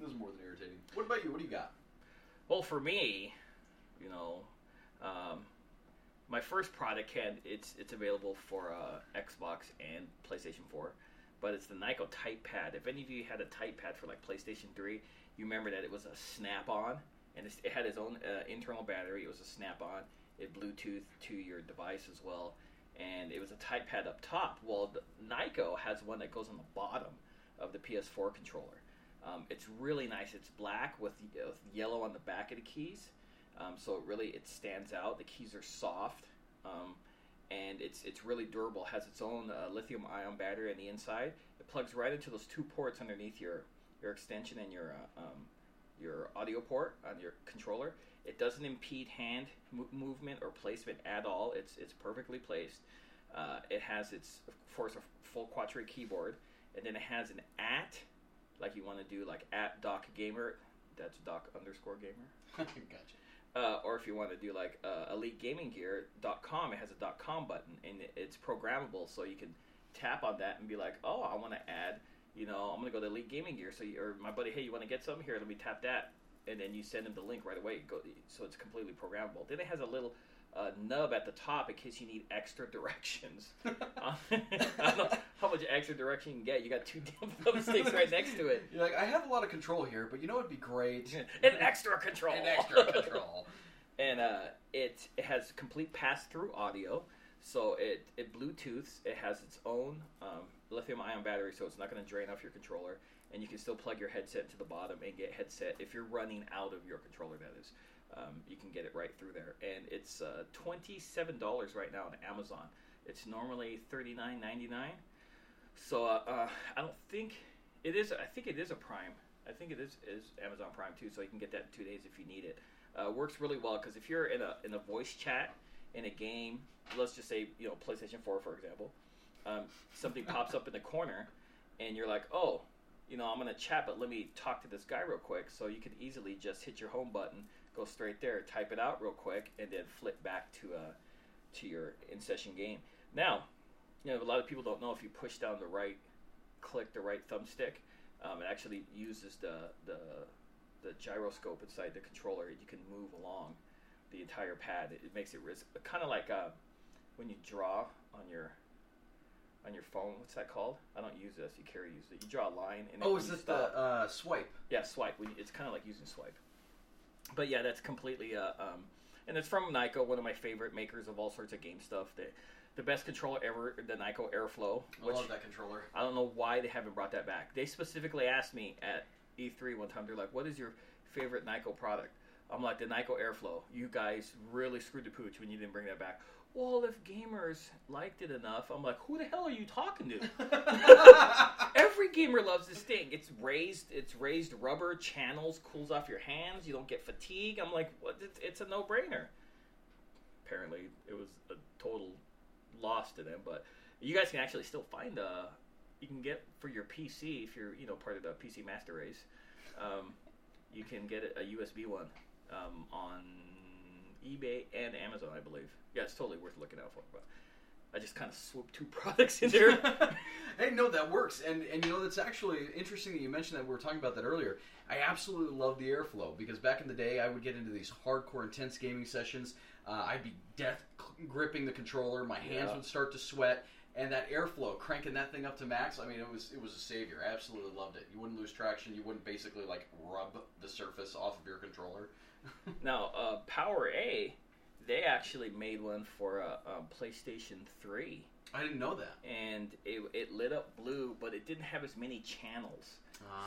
This is more than irritating. What about you? What do you got? Well, for me, you know, um, my first product can it's it's available for uh, Xbox and PlayStation 4, but it's the Nyko TypePad. If any of you had a Type Pad for like PlayStation 3, you remember that it was a snap-on, and it had its own uh, internal battery. It was a snap-on. It Bluetooth to your device as well, and it was a Type Pad up top. Well, the has one that goes on the bottom of the PS4 controller. Um, it's really nice. It's black with, with yellow on the back of the keys, um, so it really it stands out. The keys are soft, um, and it's it's really durable. It Has its own uh, lithium ion battery on the inside. It plugs right into those two ports underneath your your extension and your uh, um, your audio port on your controller. It doesn't impede hand mo- movement or placement at all. It's it's perfectly placed. Uh, it has its of course a full QWERTY keyboard, and then it has an at like you want to do like at doc gamer that's doc underscore gamer gotcha. Uh, or if you want to do like uh, elite gaming gear.com it has a com button and it's programmable so you can tap on that and be like oh i want to add you know i'm to go to elite gaming gear so you, or my buddy hey you want to get some? Here let me tap that. And then you send them the link right away go so it's completely programmable. Then it has a little uh, nub at the top in case you need extra directions I don't know how much extra direction you can get. You got two thumbsticks right next to it. You're like, I have a lot of control here, but you know what'd be great? An extra control. An extra control. and uh, it it has complete pass through audio, So it it Bluetooths. It has its own um, lithium-ion battery, so it's not going to drain off your controller, and you can still plug your headset to the bottom and get headset if you're running out of your controller. That is, um, you can get it right through there, and it's uh, twenty-seven dollars right now on Amazon. It's normally thirty-nine ninety-nine. So uh, uh, I don't think it is. I think it is a Prime. I think it is is Amazon Prime too, so you can get that in two days if you need it. Uh, works really well because if you're in a in a voice chat in a game, let's just say you know PlayStation Four for example, um, something pops up in the corner, and you're like, oh, you know I'm gonna chat, but let me talk to this guy real quick. So you could easily just hit your home button, go straight there, type it out real quick, and then flip back to uh, to your in session game. Now, you know a lot of people don't know if you push down the right, click the right thumbstick um, it actually uses the, the the gyroscope inside the controller. You can move along the entire pad. It, it makes it kind of like uh, when you draw on your on your phone. What's that called? I don't use this. You carry use it. You draw a line. And Oh, is this the uh, swipe? yeah, swipe. When you, it's kind of like using swipe. But yeah, that's completely. Uh, um, and it's from Nyko, one of my favorite makers of all sorts of game stuff. The, the best controller ever, the Nyko Airflow. I Which love that controller. I don't know why they haven't brought that back. They specifically asked me at E3 one time. They're like, "What is your favorite Nyko product?" I'm like, "The Nyko Airflow." You guys really screwed the pooch when you didn't bring that back. Well, if gamers liked it enough, I'm like, "Who the hell are you talking to?" Every gamer loves this thing. It's raised. It's raised rubber channels, cools off your hands. You don't get fatigue. I'm like, what? It's, it's a no-brainer. Apparently, it was a total loss to them. But you guys can actually still find a. You can get for your PC if you're you know part of the PC Master Race. Um, you can get a USB one um, on eBay and Amazon, I believe. Yeah, it's totally worth looking out for. But I just kind of swooped two products in there. hey, no, that works, and and you know that's actually interesting that you mentioned that. We were talking about that earlier. I absolutely love the airflow because back in the day, I would get into these hardcore, intense gaming sessions. Uh, I'd be death gripping the controller. My hands Yeah. would start to sweat, and that airflow, cranking that thing up to max. I mean, it was it was a savior. I absolutely loved it. You wouldn't lose traction. You wouldn't basically like rub the surface off of your controller. Now, uh, Power A, they actually made one for a, um, PlayStation 3, I didn't know that. and it, it lit up blue, but it didn't have as many channels.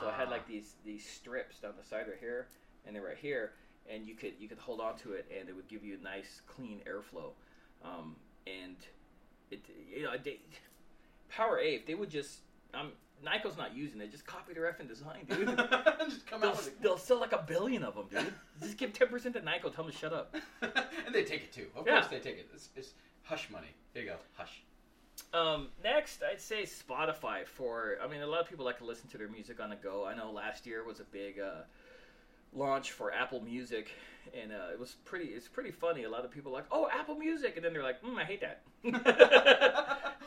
So it had like these these strips down the side right here, and then right here, and you could you could hold on to it, and it would give you a nice clean airflow. Um, and it you know they, Power A, if they would just um, Nyko's not using it, just copy their effing design, dude. just come They'll, out with it. they'll sell like a billion of them, dude. Just give ten percent to Nyko. Tell them to shut up. and they take it too. Of Yeah. course they take it. It's, it's hush money. Here you go. Hush. Um, next, I'd say Spotify for. I mean, a lot of people like to listen to their music on the go. I know last year was a big uh, launch for Apple Music, and uh, it was pretty. It's pretty funny. A lot of people are like, "Oh, Apple Music," and then they're like, mm, "I hate that."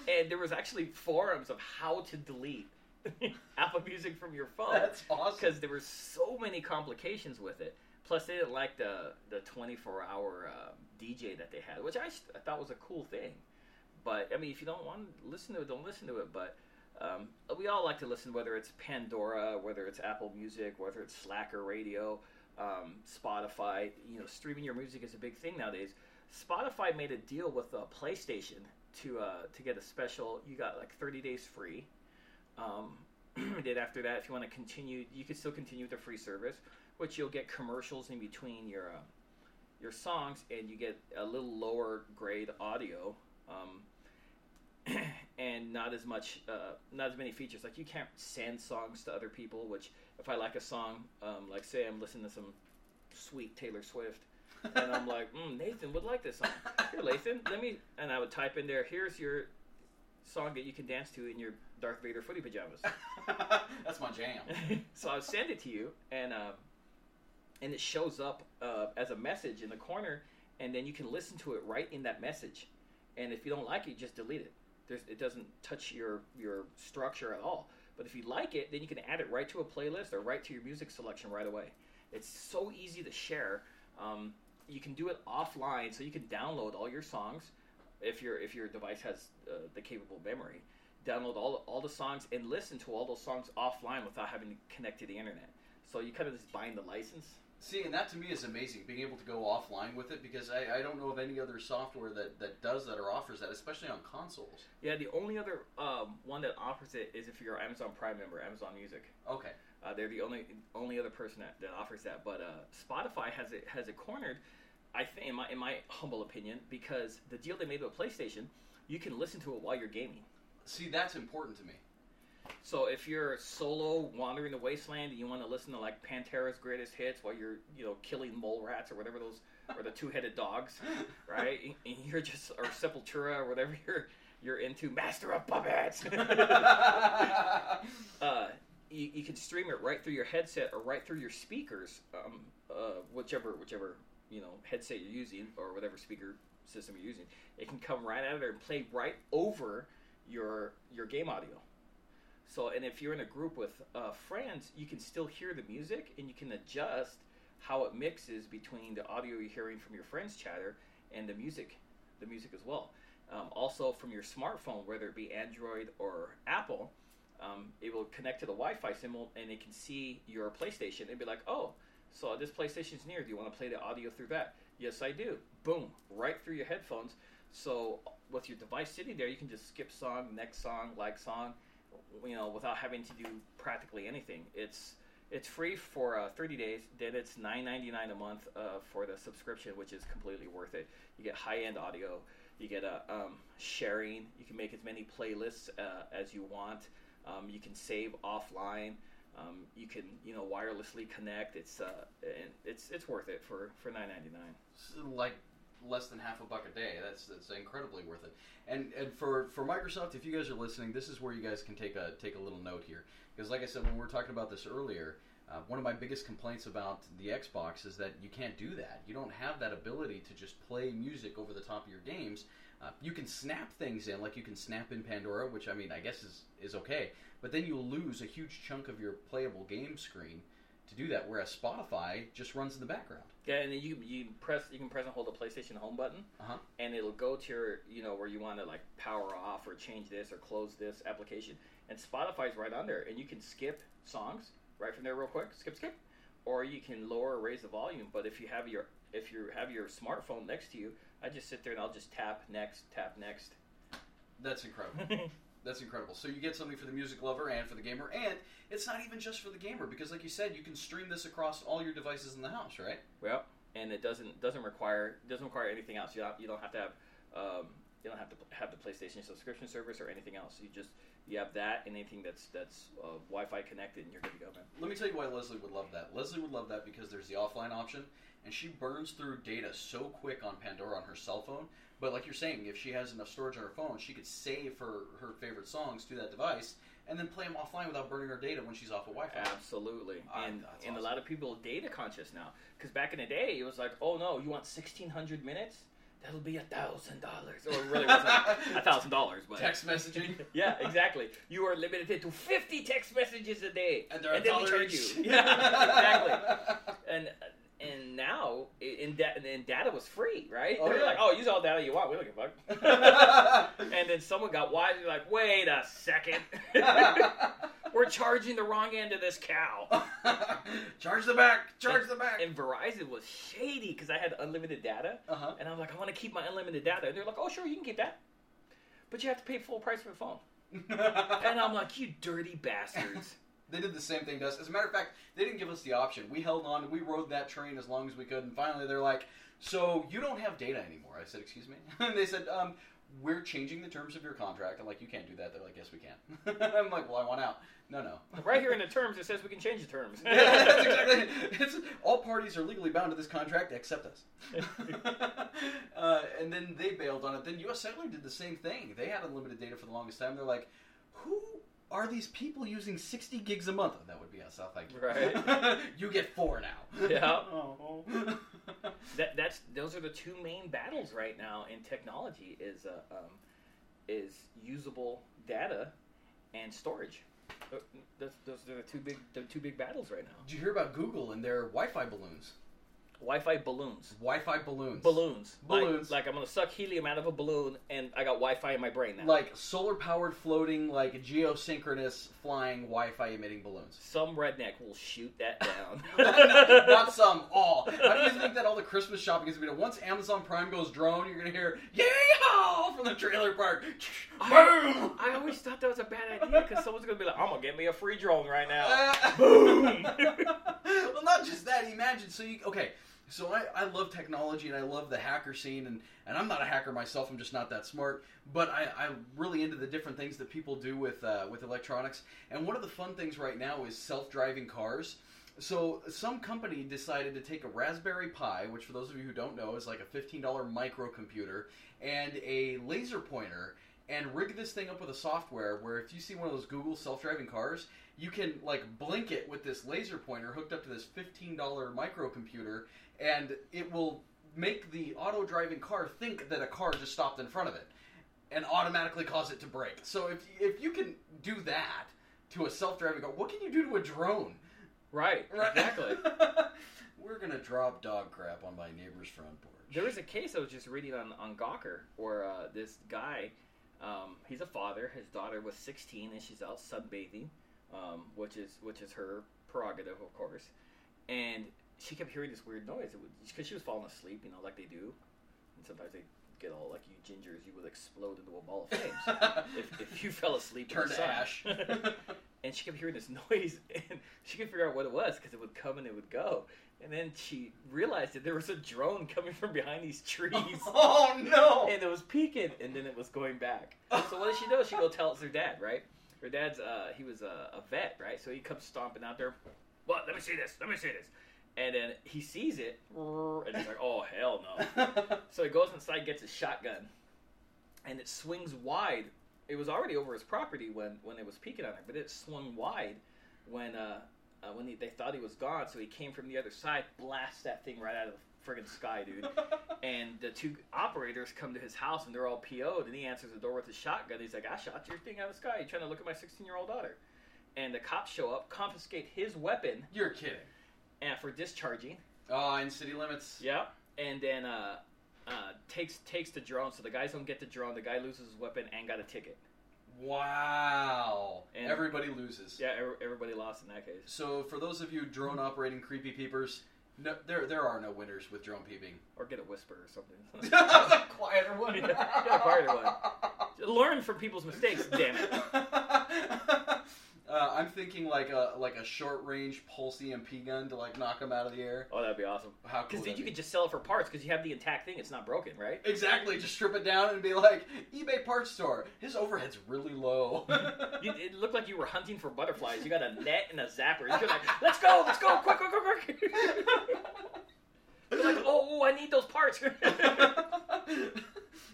and there was actually forums of how to delete Apple Music from your phone That's awesome. because there were so many complications with it. Plus, they didn't like the the 24 hour uh, DJ that they had, which I thought was a cool thing. But I mean, if you don't want to listen to it, don't listen to it. But um, we all like to listen, whether it's Pandora, whether it's Apple Music, whether it's Slacker Radio, um, Spotify. You know, streaming your music is a big thing nowadays. Spotify made a deal with uh, PlayStation to uh, to get a special. You got like 30 days free. Um, then after that, if you want to continue, you can still continue with the free service, which you'll get commercials in between your uh, your songs, and you get a little lower grade audio, um, and not as much, uh, not as many features. Like you can't send songs to other people. Which, if I like a song, um, like say I'm listening to some sweet Taylor Swift, and I'm like, mm, Nathan would like this song. Here, Nathan, let me, and I would type in there. Here's your song that you can dance to in your Darth Vader footy pajamas. That's my jam. so I'll send it to you, and um, and it shows up uh, as a message in the corner, and then you can listen to it right in that message. And if you don't like it, just delete it. There's, it doesn't touch your your structure at all. But if you like it, then you can add it right to a playlist or right to your music selection right away. It's so easy to share. Um, you can do it offline, so you can download all your songs if your if your device has uh, the capable memory. Download all all the songs and listen to all those songs offline without having to connect to the internet. So you kind of just bind the license See, and that to me is amazing, being able to go offline with it because I, I don't know of any other software that, that does that or offers that, especially on consoles. Yeah, the only other um, one that offers it is if you're an Amazon Prime member, Amazon Music. Okay. Uh, they're the only only other person that, that offers that. But uh, Spotify has it has it cornered. I think, in my in my humble opinion, because the deal they made with PlayStation, you can listen to it while you're gaming. See, that's important to me. So if you're solo wandering the wasteland and you want to listen to like Pantera's greatest hits while you're you know killing mole rats or whatever those or the two-headed dogs, right? And you're just or Sepultura or whatever you're you're into, Master of Puppets. uh, you, you can stream it right through your headset or right through your speakers, um, uh, whichever whichever you know headset you're using or whatever speaker system you're using. It can come right out of there and play right over your your game audio. So, and if you're in a group with uh, friends, you can still hear the music and you can adjust how it mixes between the audio you're hearing from your friends' chatter and the music, the music as well. Um, also, from your smartphone, whether it be Android or Apple, um, it will connect to the Wi-Fi symbol and it can see your PlayStation and be like, "Oh, so this PlayStation's near. Do you want to play the audio through that?" Yes, I do. Boom, right through your headphones. So with your device sitting there, you can just skip song, next song, like song, you know, without having to do practically anything. It's it's free for uh, 30 days. Then it's 9.99 a month uh, for the subscription, which is completely worth it. You get high end audio. You get a um, sharing. You can make as many playlists uh, as you want. Um, you can save offline. Um, you can you know wirelessly connect. It's uh, it's it's worth it for for 9.99. like less than half a buck a day. That's that's incredibly worth it. And and for for Microsoft, if you guys are listening, this is where you guys can take a take a little note here because, like I said, when we were talking about this earlier. Uh, one of my biggest complaints about the Xbox is that you can't do that. You don't have that ability to just play music over the top of your games. Uh, you can snap things in, like you can snap in Pandora, which I mean, I guess is is okay. But then you lose a huge chunk of your playable game screen to do that. Whereas Spotify just runs in the background. Yeah, and then you you press you can press and hold the PlayStation Home button, Uh-huh. and it'll go to your you know where you want to like power off or change this or close this application, and Spotify's right on there, and you can skip songs right from there real quick, skip skip, or you can lower or raise the volume. But if you have your if you have your smartphone next to you, I just sit there and I'll just tap next, tap next. That's incredible. That's incredible. So you get something for the music lover and for the gamer, and it's not even just for the gamer because, like you said, you can stream this across all your devices in the house, right? Well, and it doesn't doesn't require doesn't require anything else. You don't you don't have to have um, you don't have to have the PlayStation subscription service or anything else. You just you have that and anything that's that's uh, Wi-Fi connected, and you're good to go, man. Let me tell you why Leslie would love that. Leslie would love that because there's the offline option, and she burns through data so quick on Pandora on her cell phone. But like you're saying, if she has enough storage on her phone, she could save her her favorite songs to that device and then play them offline without burning her data when she's off of Wi-Fi. Absolutely, Ah, and and a lot of people are data conscious now. Because back in the day, it was like, oh no, you want sixteen hundred minutes? That'll be a thousand dollars, or really a thousand dollars, but Text messaging. yeah, exactly. You are limited to fifty text messages a day, And they're a then we charge you. Yeah, exactly. And and now in da- and data was free, right? Oh, They're yeah. like, oh, use all data you want. We don't give a fuck. and then someone got wise. They're like, wait a second, we're charging the wrong end of this cow. charge the back. Charge the back. And Verizon was shady because I had unlimited data, Uh-huh. and I'm like, I want to keep my unlimited data. And they're like, oh, sure, you can keep that, but you have to pay full price for the phone. And I'm like, you dirty bastards. They did the same thing to us. As a matter of fact, they didn't give us the option. We held on. We rode that train as long as we could, and finally they're like, "So you don't have data anymore?" I said, "Excuse me." And they said, um, "We're changing the terms of your contract." I'm like, "You can't do that." They're like, "Yes, we can." I'm like, "Well, I want out." No, no. right here in the terms, it says we can change the terms. Yeah, that's exactly. It's, all parties are legally bound to this contract except us. uh, and then they bailed on it. Then U.S. Cellular did the same thing. They had unlimited data for the longest time. They're like, who are these people using 60 gigs a month? That would be us. South like, Right. you get four now. Yeah. Oh. that that's those are the two main battles right now in technology is uh, um, is usable data and storage. Uh, Those, those are the two big the two big battles right now. Did you hear about Google and their Wi-Fi balloons? Wi-Fi balloons. Wi-Fi balloons. Balloons. Like- Balloons. Like, I'm gonna suck helium out of a balloon, and I got Wi-Fi in my brain now. Like solar powered floating, like geosynchronous flying Wi-Fi emitting balloons. some redneck will shoot that down. Not some, all. How do you think that all the Christmas shopping is going to be? Once Amazon Prime goes drone, you're going to hear "Yeehaw!" from the trailer park. Boom! I always thought that was a bad idea because someone's gonna be like, "I'm gonna get me a free drone right now." Boom! well, not just that. Imagine. So you okay? So I, I love technology and I love the hacker scene and, and I'm not a hacker myself. I'm just not that smart. But I, I'm really into the different things that people do with uh, with electronics. And one of the fun things right now is self driving cars. So some company decided to take a Raspberry Pi, which for those of you who don't know is like a $15 microcomputer, and a laser pointer, and rig this thing up with a software where if you see one of those Google self-driving cars, you can like blink it with this laser pointer hooked up to this $15 microcomputer, and it will make the auto-driving car think that a car just stopped in front of it, and automatically cause it to brake. So if if you can do that to a self-driving car, what can you do to a drone? right, exactly. We're gonna drop dog crap on my neighbor's front porch. There was a case I was just reading on on Gawker where uh, this guy, um, he's a father. His daughter was 16 and she's out sunbathing, um, which is which is her prerogative, of course. And she kept hearing this weird noise because she was falling asleep, you know, like they do. And sometimes they get all like you gingers, you would explode into a ball of flames if, if you fell asleep. Turn to ash. and she kept hearing this noise, and she couldn't figure out what it was because it would come and it would go. And then she realized that there was a drone coming from behind these trees. oh no! and it was peeking, and then it was going back. So what does she do? She go tells her dad, right? Her dad's uh, he was a, a vet, right? So he comes stomping out there. What? Let me see this. Let me see this. And then he sees it, and he's like, "Oh hell no!" So he goes inside, gets his shotgun, and it swings wide. It was already over his property when when it was peeking on her, but it swung wide when uh, uh when he, they thought he was gone. So he came from the other side, blast that thing right out of the friggin' sky, dude. And the two operators come to his house and they're all PO'd, and he answers the door with his shotgun. He's like, I shot your thing out of the sky. You're trying to look at my 16 year old daughter. And the cops show up, confiscate his weapon You're kidding. And for discharging. Oh, in city limits. Yeah. And then uh, uh, takes takes the drone. So the guys don't get the drone. The guy loses his weapon and got a ticket. Wow. And- Everybody loses. Yeah, ev- everybody lost in that case. So for those of you drone operating creepy peepers, no, there there are no winners with drone peeping. Or get a whisper or something. a quieter one. Yeah, quieter one. Learn from people's mistakes, damn it. Uh, I'm thinking like a like a short range pulse EMP gun to like knock them out of the air. Oh, that'd be awesome. How cool Because then you that could just sell it for parts because you have the intact thing. It's not broken, right? exactly just strip it down and be like eBay parts store. His overhead's really low. You, it looked like you were hunting for butterflies. You got a net and a zapper. You're like, let's go, let's go, quick, quick, quick, quick. You're like, oh, oh, I need those parts. and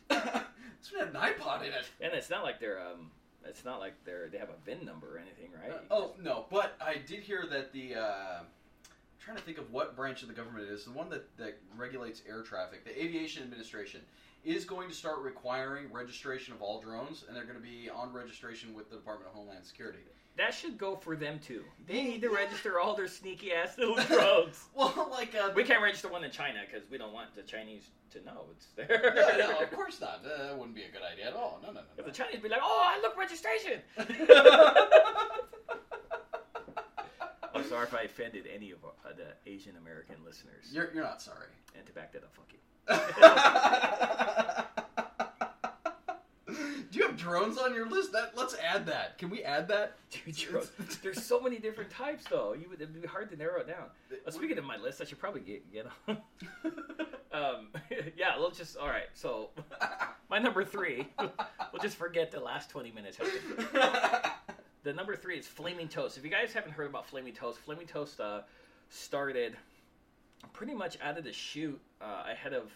it's got an iPod in it. And it's not like they're, um, it's not like they're they have a VIN number or anything, right? Uh, oh no, but I did hear that the. Uh, I'm trying to think of what branch of the government it is. The one that, that regulates air traffic, the Aviation Administration, is going to start requiring registration of all drones, and they're going to be on registration with the Department of Homeland Security. That should go for them too. They need to register all their sneaky ass little drugs. Well, like uh, We can't register one in China because we don't want the Chinese to know it's there. no, no, of course not. Uh, that wouldn't be a good idea at all. No, no, If no. the Chinese be like, oh, I look registration. I'm sorry if I offended any of uh, the Asian American listeners. you're you're not sorry. and to back that up, fuck you. Do you have drones on your list? That let's add that. Can we add that? Dude, drones- there's so many different types, though. You would it'd be hard to narrow it down. Uh, speaking of my list, I should probably get get on. um, yeah, let's just all right. So my number three. we'll just forget the last 20 minutes. The number three is Flaming Toast. If you guys haven't heard about Flaming Toast, Flaming Toast uh, started pretty much out of the chute uh, ahead of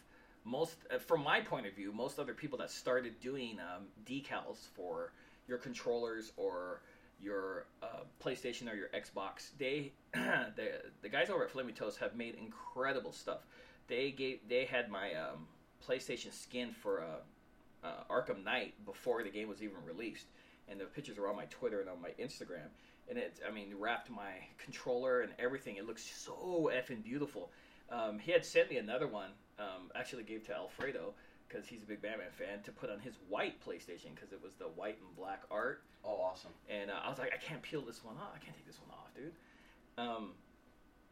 most, uh, from my point of view, most other people that started doing um, decals for your controllers or your uh, PlayStation or your Xbox. They, the the guys over at Flaming Toast have made incredible stuff. They gave they had my um, PlayStation skin for uh, uh, Arkham Knight before the game was even released, and the pictures are on my Twitter and on my Instagram. And it, I mean, wrapped my controller and everything. It looks so effing beautiful. Um, he had sent me another one. Um, actually, gave to Alfredo because he's a big Batman fan to put on his white PlayStation because it was the white and black art. Oh, awesome. And uh, I was like, I can't peel this one off. I can't take this one off, dude. Um,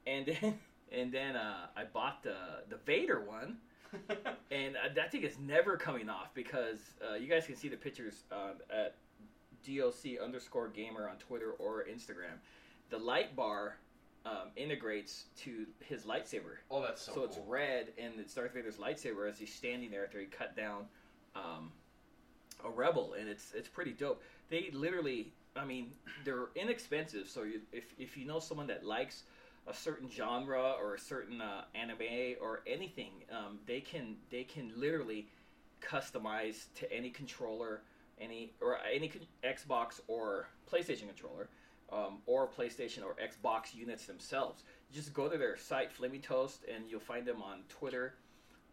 and then and then uh, I bought the the Vader one, and uh, that thing is never coming off because uh, you guys can see the pictures uh, at DOC underscore gamer on Twitter or Instagram. The light bar um, integrates to his lightsaber. oh, that's so, So, it's red, and it's Darth Vader's lightsaber as he's standing there after he cut down um, a rebel, and it's it's pretty dope. They literally, I mean, they're inexpensive. So you, if if you know someone that likes a certain genre or a certain uh, anime or anything, um, they can they can literally customize to any controller, any or any con- Xbox or PlayStation controller. Um, or PlayStation or Xbox units themselves. You just go to their site, Flaming Toast, and you'll find them on Twitter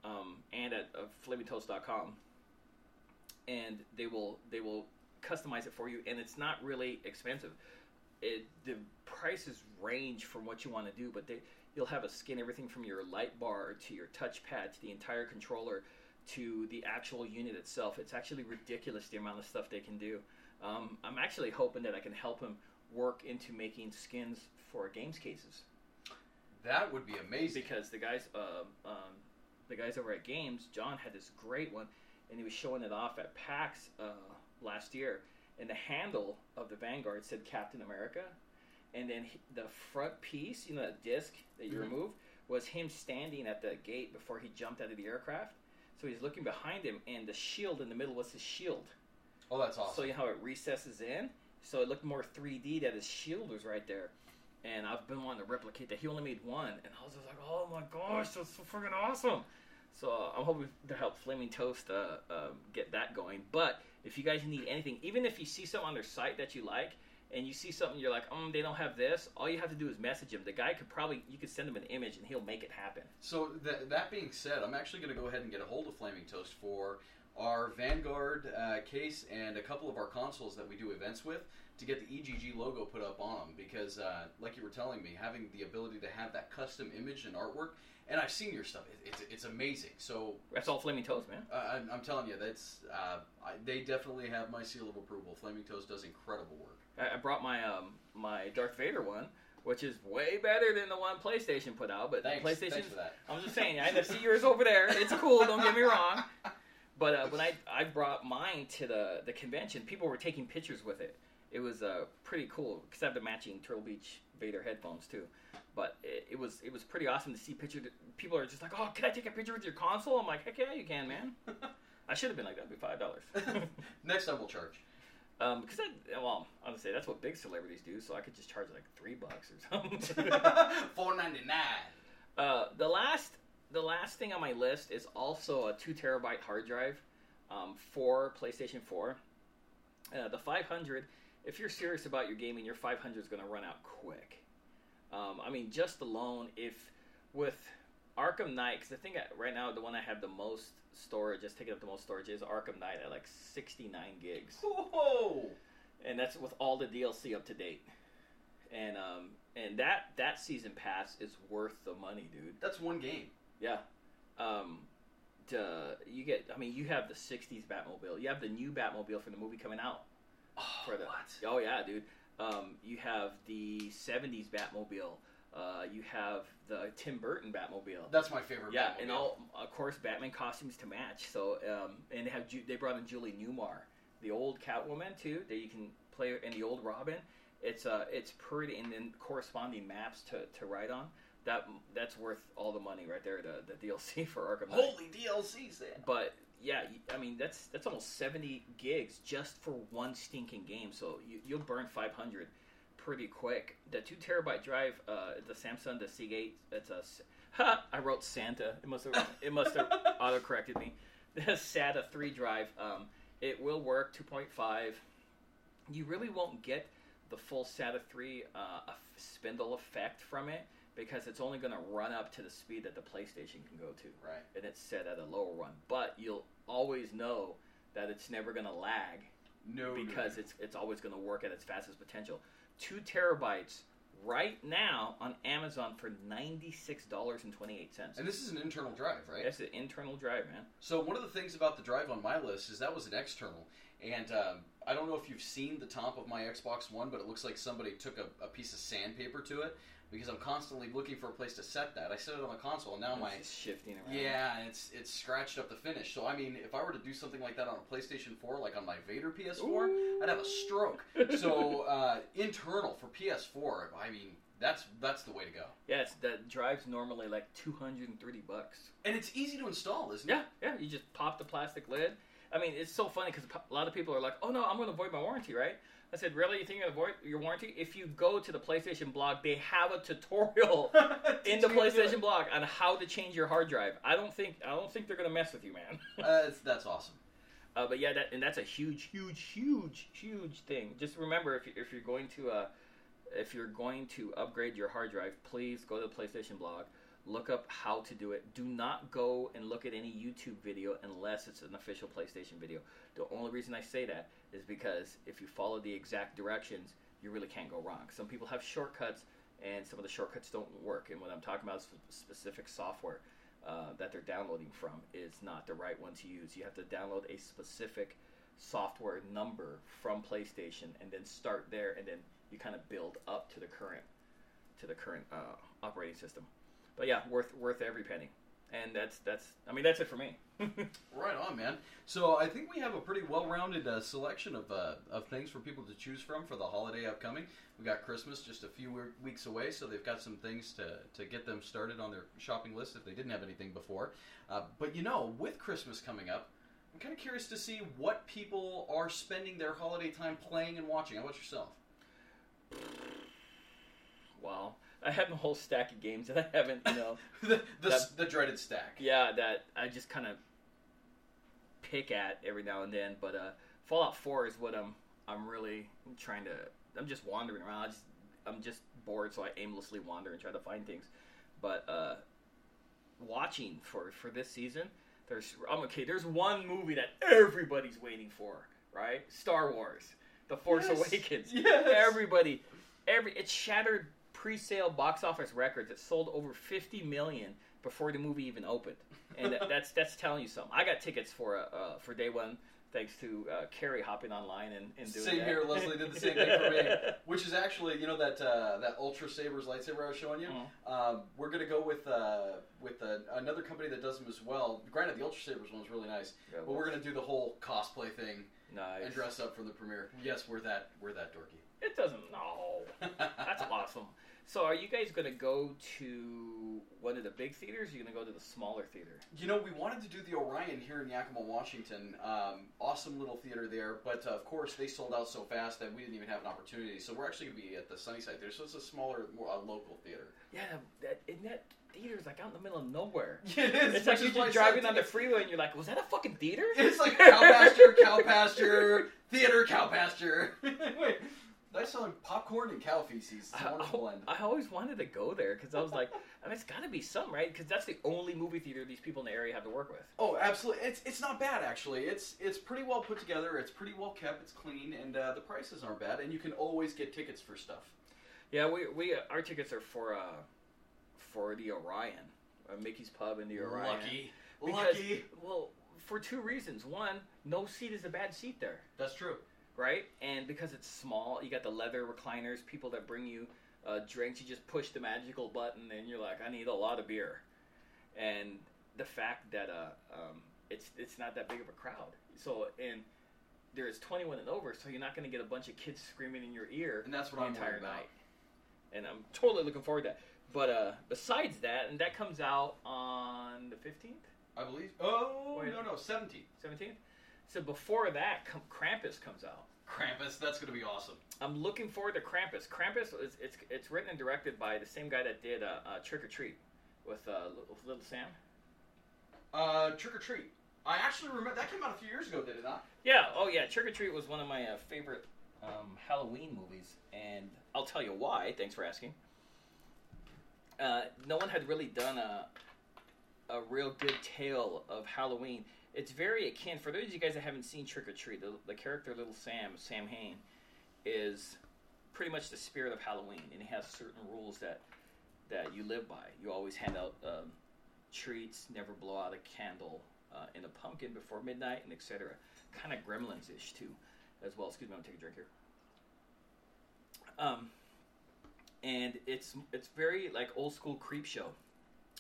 um, and at uh, flamingtoast.com. And they will they will customize it for you, and it's not really expensive. It, the prices range from what you want to do, but they you'll have a skin everything from your light bar to your touchpad to the entire controller to the actual unit itself. It's actually ridiculous the amount of stuff they can do. Um, I'm actually hoping that I can help him work into making skins for games cases That would be amazing. because the guys, uh, um, the guys over at GAEMS, John had this great one, and he was showing it off at PAX uh, last year. And the handle of the Vanguard said Captain America, and then he, the front piece, you know, that disc that you Mhm. remove, was him standing at the gate before he jumped out of the aircraft. So he's looking behind him, and the shield in the middle was his shield. oh, that's awesome. So you know how it recesses in? So it looked more 3D that his shield was right there. And I've been wanting to replicate that. He only made one. And I was just like, oh my gosh, that's so freaking awesome. So uh, I'm hoping to help Flaming Toast uh, uh, get that going. But if you guys need anything, even if you see something on their site that you like, and you see something you're like, um, they don't have this, all you have to do is message him. The guy could probably, you could send him an image and he'll make it happen. So th- that being said, I'm actually going to go ahead and get a hold of Flaming Toast for our Vanguard uh, case and a couple of our consoles that we do events with to get the EGG logo put up on them because, uh, like you were telling me, having the ability to have that custom image and artwork, and I've seen your stuff, it, it's, it's amazing. So That's all Flaming Toast, man. uh, I'm, I'm telling you, that's uh, I, they definitely have my seal of approval. Flaming Toast does incredible work. I, I brought my um my Darth Vader one, which is way better than the one PlayStation put out. But Thanks, PlayStation, thanks for that. I'm just saying, I see yours over there. It's cool. Don't get me wrong. But uh, when I I brought mine to the the convention, people were taking pictures with it. It was uh, pretty cool because I have the matching Turtle Beach Vader headphones too. But it, it was it was pretty awesome to see pictures. People are just like, "Oh, can I take a picture with your console?" I'm like, "Heck yeah, you can, man." I should have been like, "That'd be five dollars." Next time we'll charge. Um, because I, well, I would say that's what big celebrities do, so I could just charge like three bucks or something. Four ninety nine. uh, the last, the last thing on my list is also a two terabyte hard drive, um, for PlayStation Four. Uh, the 500. If you're serious about your gaming, your 500 is going to run out quick. Um, I mean, just alone, if with Arkham Knight, because I think I, right now the one I have the most storage, just taking up the most storage, is Arkham Knight at like 69 gigs Whoa! and that's with all the DLC up to date. And um and that that season pass is worth the money, dude. That's one game. Yeah. Um to, you get I mean you have the 60s Batmobile. You have the new Batmobile for the movie coming out. Oh, For the what? Oh yeah, dude. Um you have the 70s Batmobile. Uh you have the Tim Burton Batmobile. That's my favorite. Yeah, Batmobile. and all of course Batman costumes to match. So um, and they have Ju- they brought in Julie Newmar, the old Catwoman too, that you can play and the old Robin. It's uh it's pretty and then corresponding maps to, to write on. That that's worth all the money right there. The the DLC for Arkham Knight. Holy DLC set. But yeah, I mean that's that's almost seventy gigs just for one stinking game. So you, you'll burn five hundred pretty quick. The two terabyte drive, uh, the Samsung, the Seagate, it's a. Ha! I wrote Santa. It must have it must have auto corrected me. The SATA three drive, um, it will work two point five. You really won't get the full SATA three uh, spindle effect from it because it's only going to run up to the speed that the PlayStation can go to Right. and it's set at a lower one. But you'll always know that it's never going to lag No. because it's it's always going to work at its fastest potential. Two terabytes right now on Amazon for ninety six dollars and twenty eight cents. And this is an internal drive, right? That's an internal drive, man. So one of the things about the drive on my list is that was an external, and um, I don't know if you've seen the top of my Xbox One, but it looks like somebody took a, a piece of sandpaper to it because I'm constantly looking for a place to set that. I set it on the console, and now It's my shifting around. yeah, and it's it's scratched up the finish. So I mean, if I were to do something like that on a PlayStation 4, like on my Vader PS4, Ooh. I'd have a stroke. So uh, internal for PS4, I mean, that's that's the way to go. Yeah, it's, the drive's normally like two hundred and thirty bucks. And it's easy to install, isn't Yeah, it? Yeah, yeah. You just pop the plastic lid. I mean, it's so funny because a lot of people are like, "Oh no, I'm going to void my warranty," right? I said, "Really? You think you're going to void your warranty? If you go to the PlayStation blog, they have a tutorial in the PlayStation blog on how to change your hard drive. I don't think I don't think they're going to mess with you, man. Uh, that's, that's awesome. Uh, but yeah, that and that's a huge, huge, huge, huge thing. Just remember, if you, if you're going to uh, if you're going to upgrade your hard drive, please go to the PlayStation blog, look up how to do it. Do not go and look at any YouTube video unless it's an official PlayStation video. The only reason I say that is because if you follow the exact directions, you really can't go wrong. Some people have shortcuts, and some of the shortcuts don't work. And what I'm talking about is specific software uh, that they're downloading from is not the right one to use. You have to download a specific software number from PlayStation and then start there, and then you kind of build up to the current to the current uh, operating system. But yeah, worth worth every penny. And that's that's I mean that's it for me. Right on, man. So I think we have a pretty well-rounded uh, selection of uh, of things for people to choose from for the holiday upcoming. We got Christmas just a few weeks away, so they've got some things to to get them started on their shopping list if they didn't have anything before. Uh, but you know, with Christmas coming up, I'm kind of curious to see what people are spending their holiday time playing and watching. How about yourself? wow. I have a whole stack of games that I haven't, you know, the, the, That- the dreaded stack. yeah, that I just kind of pick at every now and then. But uh, Fallout 4 is what I'm I'm really trying to. I'm just wandering around. I just, I'm just bored, so I aimlessly wander and try to find things. But uh, watching for for this season, there's I'm okay. There's one movie that everybody's waiting for, right? Star Wars, The Force Yes. Awakens. Yes. Everybody, every it shattered pre-sale box office records. It sold over 50 million before the movie even opened, and that, that's that's telling you something. I got tickets for uh, uh, for day one. Thanks to uh, Carrie hopping online and, and doing Same that. here. Leslie did the same thing for me. Which is actually, you know, that uh, that Ultra Sabers lightsaber I was showing you. Mhm. Um, we're gonna go with uh, with uh, another company that does them as well. Granted, the Ultra Sabers one was really nice, Yeah, but we're gonna do the whole cosplay thing nice. and dress up for the premiere. Yes, we're that we're that dorky. It doesn't. No, that's awesome. So, are you guys going to go to one of the big theaters? Or are you going to go to the smaller theater? You know, we wanted to do the Orion here in Yakima, Washington. Um, awesome little theater there, but uh, of course they sold out so fast that we didn't even have an opportunity. So we're actually going to be at the Sunnyside Theater. So it's a smaller, more uh, local theater. Yeah, that isn't that theater's like out in the middle of nowhere. It is. It's like you're just driving on the freeway and you're like, was that a fucking theater? It's like cow pasture, cow pasture, theater, cow pasture. Selling popcorn and cow feces. It's a I, blend. I always wanted to go there because I was like, I mean, it's got to be some, right? Because that's the only movie theater these people in the area have to work with. Oh, absolutely. It's it's not bad actually. It's it's pretty well put together. It's pretty well kept. It's clean, and uh, the prices aren't bad. And you can always get tickets for stuff. Yeah, we we our tickets are for uh for the Orion, uh, Mickey's Pub in the Orion. Lucky, Because- lucky. Well, for two reasons. One, no seat is a bad seat there. That's true. Right? And because it's small, you got the leather recliners, people that bring you uh, drinks. You just push the magical button, and you're like, I need a lot of beer. And the fact that uh, um, it's it's not that big of a crowd. So and there's 21 and over, so you're not going to get a bunch of kids screaming in your ear And that's what the I'm entire night. And I'm totally looking forward to that. But uh, besides that, and that comes out on the 15th, I believe. Oh Wait. no no seventeen. 17th. So before that, Krampus comes out. Krampus. That's gonna be awesome. I'm looking forward to Krampus. Krampus is it's it's written and directed by the same guy that did uh, uh, Trick or Treat with uh, Little, Little Sam. Uh, Trick or Treat. I actually remember that came out a few years ago, did it not? Yeah. Oh yeah. Trick or Treat was one of my uh, favorite um, Halloween movies, and I'll tell you why. Thanks for asking. Uh, no one had really done a a real good tale of Halloween. It's very akin for those of you guys that haven't seen Trick or Treat. The, the character Little Sam, Sam Hain, is pretty much the spirit of Halloween, and it has certain rules that that you live by. You always hand out um, treats, never blow out a candle uh, in a pumpkin before midnight, and etc. Kind of Gremlins ish too, as well. Excuse me, I'm gonna take a drink here. Um, and it's it's very like old school creep show.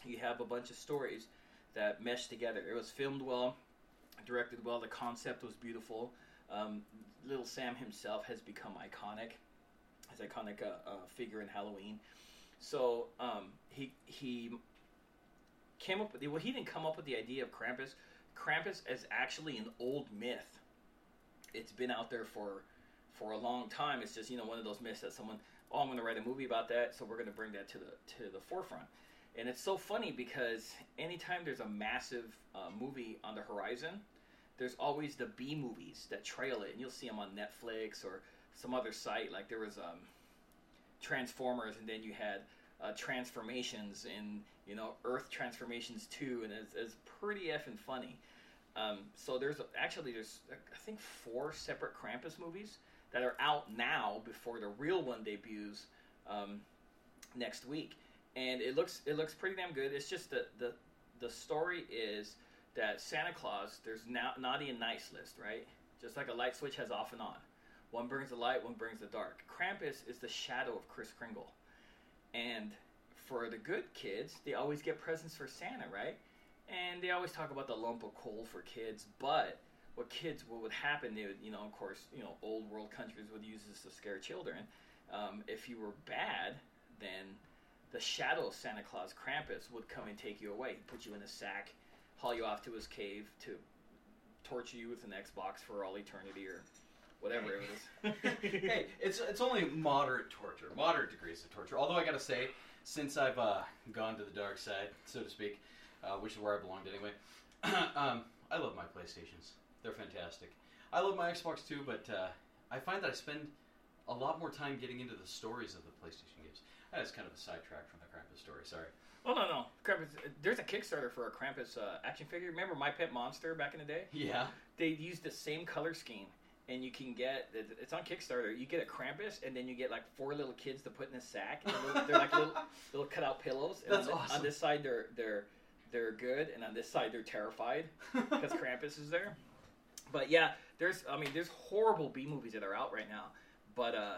You have a bunch of stories that mesh together. It was filmed well, directed well. The concept was beautiful. Um, Little Sam himself has become iconic, as iconic uh, figure in Halloween. So um, he he came up with well he didn't come up with the idea of Krampus. Krampus is actually an old myth. It's been out there for for a long time. It's just you know one of those myths that someone oh I'm going to write a movie about that, so we're going to bring that to the to the forefront. And it's so funny because anytime there's a massive uh, movie on the horizon, there's always the B movies that trail it, and you'll see them on Netflix or some other site. Like there was um, Transformers, and then you had uh, Transformations, and you know Earth Transformations Two, and it's, it's pretty effing funny. Um, so there's actually there's I think four separate Krampus movies that are out now before the real one debuts um, next week, and it looks it looks pretty damn good. It's just the the the story is that Santa Claus there's now naughty and nice list, right? Just like a light switch has off and on. One brings the light, one brings the dark. Krampus is the shadow of Kris Kringle, and for the good kids, they always get presents for Santa, right? And they always talk about the lump of coal for kids, but what kids what would happen they would you know of course you know old world countries would use this to scare children um, if you were bad then the shadow of santa claus krampus would come and take you away He'd put you in a sack haul you off to his cave to torture you with an xbox for all eternity or whatever it is hey, it's it's only moderate torture, moderate degrees of torture. Although I gotta say, since I've uh, gone to the dark side, so to speak, uh, which is where I belonged anyway, um, I love my PlayStations. They're fantastic. I love my Xbox too, but uh, I find that I spend a lot more time getting into the stories of the PlayStation games. That's kind of a sidetrack from the Krampus story. Sorry. Oh no no. Krampus there's a kickstarter for a krampus uh, action figure. Remember my pet monster back in the day? Yeah. they use the same color scheme and you can get it's on kickstarter. You get a krampus and then you get like four little kids to put in a sack and they're, like little, little cutout pillows and That's on, awesome. on this side they're they're they're good and on this side they're terrified because krampus is there. But yeah there's i mean there's horrible b movies that are out right now but uh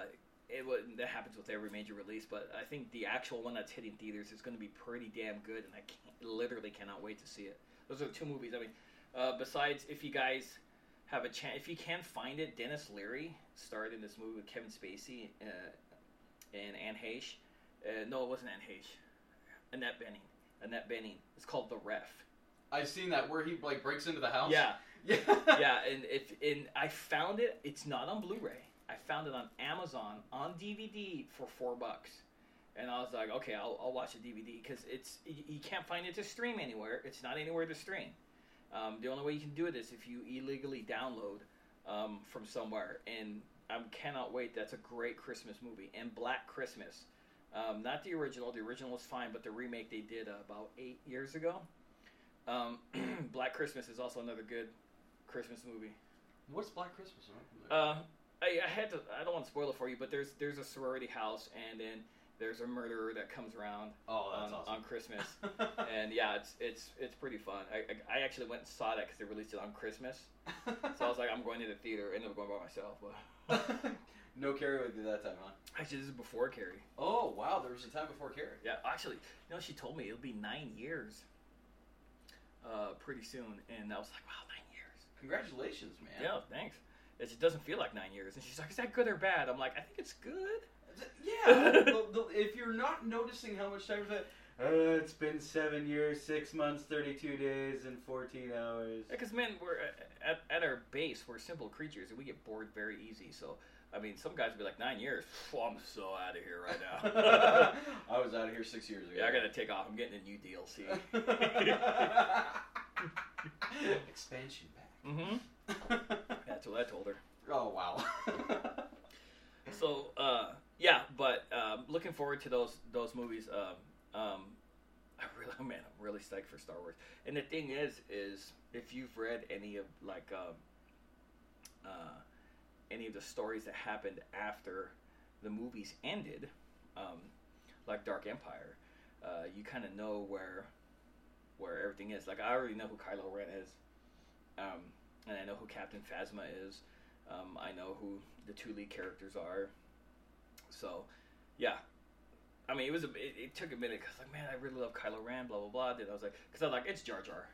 it would, that happens with every major release, but I think the actual one that's hitting theaters is going to be pretty damn good, and I can't, literally cannot wait to see it. Those are the two movies. I mean, uh, besides, if you guys have a chance, if you can find it, Denis Leary starred in this movie with Kevin Spacey uh, and Anne Heche. Uh, no, it wasn't Anne Heche. Annette Bening. Annette Bening. It's called The Ref. I've seen that where he like breaks into the house. Yeah, Yeah. yeah, and if and I found it. It's not on Blu-ray. I found it on Amazon on DVD for four bucks, and I was like, okay, I'll, I'll watch the DVD because it's you, you can't find it to stream anywhere. It's not anywhere to stream. Um, the only way you can do it is if you illegally download um, from somewhere, and I cannot wait. That's a great Christmas movie. And Black Christmas, um, not the original. The original was fine, but the remake they did uh, about eight years ago. Um, Black Christmas is also another good Christmas movie. What's Black Christmas? Uh, I, I had to. I don't want to spoil it for you, but there's there's a sorority house, and then there's a murderer that comes around oh, that's on, awesome. on Christmas, and yeah, it's it's it's pretty fun. I I, I actually went and saw that because they released it on Christmas, so I was like, I'm going to the theater. Ended up going by myself, but no Carrie with you that time, huh? actually, this is before Carrie. Oh wow, there was a time before Carrie. Yeah, actually, you know, she told me it'll be nine years. Uh, pretty soon, and I was like, wow, nine years. Congratulations, man. Yeah, thanks. It doesn't feel like nine years, and she's like, is that good or bad? I'm like, I think it's good. Yeah. the, the, if you're not noticing how much time is uh, it's been seven years, six months, thirty-two days, and fourteen hours. Because men, we're uh, at, at our base, we're simple creatures, and we get bored very easy. So, I mean, some guys would be like nine years. Phew, I'm so out of here right now. I was out of here six years ago. yeah, I gotta take off. I'm getting a new DLC. Expansion pack. mm-hmm. That's what I told her. oh wow. So, uh, yeah, but um, looking forward to those those movies. Um, um, I really, man, I'm really psyched for Star Wars. And the thing is, is if you've read any of like um, uh, any of the stories that happened after the movies ended, um, like Dark Empire, uh, you kind of know where where everything is. Like I already know who Kylo Ren is, um, and I know who Captain Phasma is. Um, I know who the two lead characters are. So, yeah. I mean, it was a, it, it took a minute because like, man, I really love Kylo Ren, blah blah blah. Then I was like, because I was like, it's Jar Jar.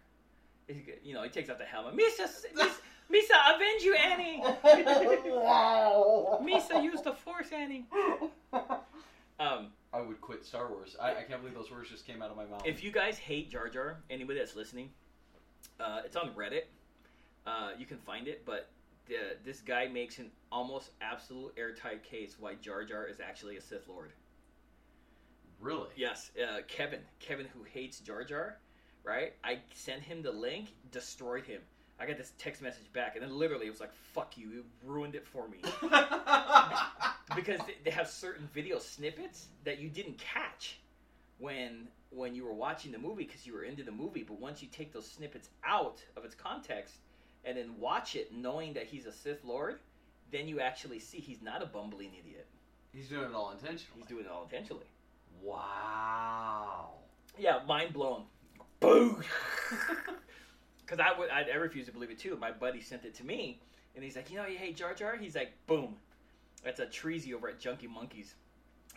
He, you know, he takes out the helmet. Misa, Misa, Misa avenge you, Annie. wow. Misa, use the Force, Annie. Um, I would quit Star Wars. I, I can't believe those words just came out of my mouth. if you guys hate Jar Jar, anybody that's listening, uh, it's on Reddit. Uh, you can find it, but the, this guy makes an almost absolute airtight case why Jar Jar is actually a Sith Lord. really? Yes, uh, Kevin. Kevin, who hates Jar Jar, right? I sent him the link, destroyed him. I got this text message back, and then literally it was like, "Fuck you! You ruined it for me." because they- they have certain video snippets that you didn't catch when when you were watching the movie because you were into the movie. But once you take those snippets out of its context and then watch it, knowing that he's a Sith Lord, then you actually see he's not a bumbling idiot. He's doing it all intentionally. He's doing it all intentionally. Wow. Yeah, mind blown. Boo. Because I would, I, I refuse to believe it too. My buddy sent it to me, and he's like, you know, you hate Jar Jar. He's like, boom, that's a treasy over at Junkie Monkeys.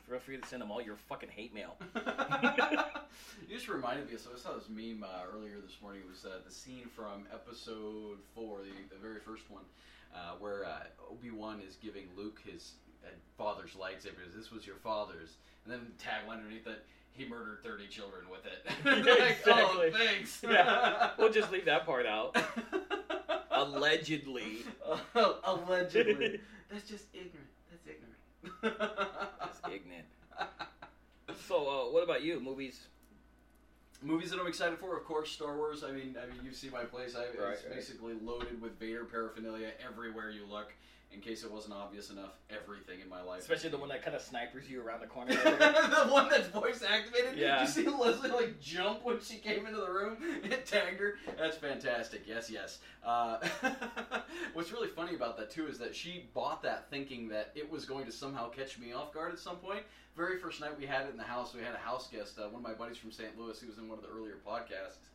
Feel free to send them all your fucking hate mail. you just reminded me. So I saw this meme uh, earlier this morning. It was uh, the scene from Episode Four, the, the very first one, uh, where uh, Obi Wan is giving Luke his uh, father's lightsaber. This was your father's, and then tagline underneath it. He murdered thirty children with it. like, oh, Exactly. thanks. Yeah, we'll just leave that part out. Allegedly. Allegedly. That's just ignorant. Ignorant. Ignorant. So, uh, what about you? Movies? Movies that I'm excited for, of course, Star Wars. I mean, I mean, you see my place. I, Right, it's right. basically loaded with Vader paraphernalia everywhere you look. In case it wasn't obvious enough, everything in my life. Especially the one that kind of snipers you around the corner. the one that's voice activated. Yeah. Did you see Leslie like jump when she came into the room? It tagged her. That's fantastic. Yes, yes. Uh, what's really funny about that too is that she bought that thinking that it was going to somehow catch me off guard at some point. Very first night we had it in the house, we had a house guest, uh, one of my buddies from St. Louis. He was in one of the earlier podcasts,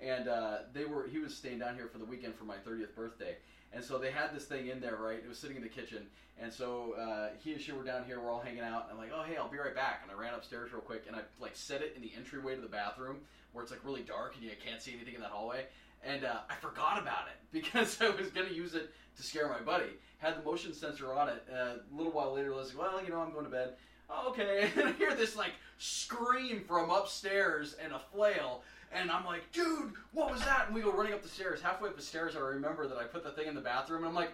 and uh, they were he was staying down here for the weekend for my 30th birthday. And so they had this thing in there, right? It was sitting in the kitchen. And so uh, he and she were down here. We're all hanging out. And I'm like, oh, hey, I'll be right back. And I ran upstairs real quick and I like set it in the entryway to the bathroom where it's like really dark and you can't see anything in that hallway. And uh, I forgot about it because I was going to use it to scare my buddy. Had the motion sensor on it. Uh, a little while later, Leslie's like, well, you know, I'm going to bed. Oh, okay. And I hear this like scream from upstairs and a flail. And I'm like, dude, what was that? And we go running up the stairs. Halfway up the stairs, I remember that I put the thing in the bathroom. And I'm like,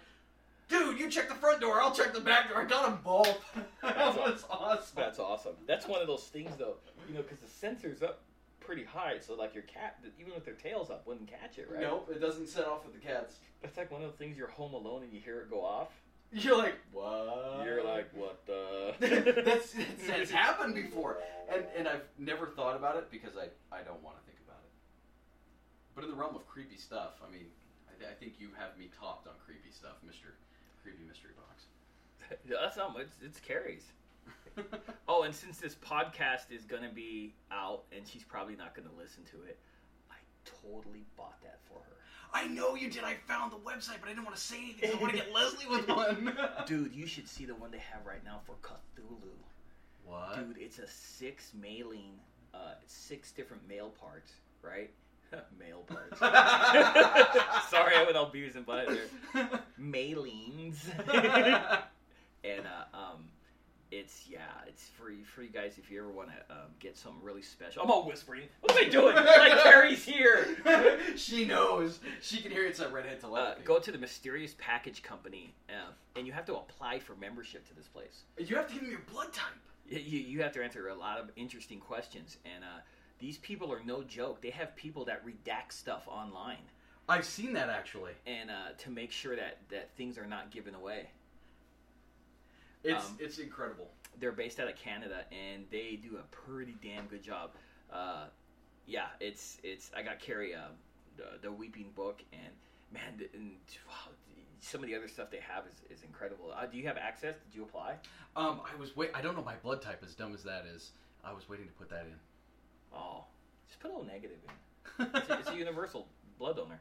dude, you check the front door. I'll check the back door. I got them both. that was awesome. That's awesome. That's one of those things, though, you know, because the sensor's up pretty high, so like your cat, even with their tails up, wouldn't catch it, right? Nope, it doesn't set off with the cats. That's like one of the things you're home alone and you hear it go off. You're like, what? You're like, what the? that's, that's, that's happened before. And, and I've never thought about it because I, I don't want to think about it. But in the realm of creepy stuff, I mean, I, th- I think you have me topped on creepy stuff, Mr. Creepy Mystery Box. That's not much. It's Carrie's. Oh, and since this podcast is gonna be out, and she's probably not gonna listen to it, I totally bought that for her. I know you did. I found the website, but I didn't want to say anything. I want to get Leslie with one. Dude, you should see the one they have right now for Cthulhu. What? Dude, it's a six mailing, uh, six different mail parts, right? mail parts. Sorry, I went all Beavis and Butt there. Mailings. and uh, um, it's yeah, it's for you, for you guys if you ever want to um, get something really special. I'm all whispering. What am I doing? like Carrie's here. she knows. She can hear it's a redhead Uh, telepathy. go to the Mysterious Package Company, uh, and you have to apply for membership to this place. You have to give him your blood type. You, you have to answer a lot of interesting questions, and uh, these people are no joke. They have people that redact stuff online, I've seen that actually. and uh, to make sure that that things are not given away. It's Um, it's incredible. They're based out of Canada, and they do a pretty damn good job. Uh, yeah, it's it's. I got Carrie uh, the, the Weeping Book, and man, th- and, wow, some of the other stuff they have is, is incredible. Uh, do you have access? Did you apply? Um, I was wait. I don't know my blood type. As dumb as that is, I was waiting to put that in. Oh, just put a little negative in. It's a, it's a universal blood donor.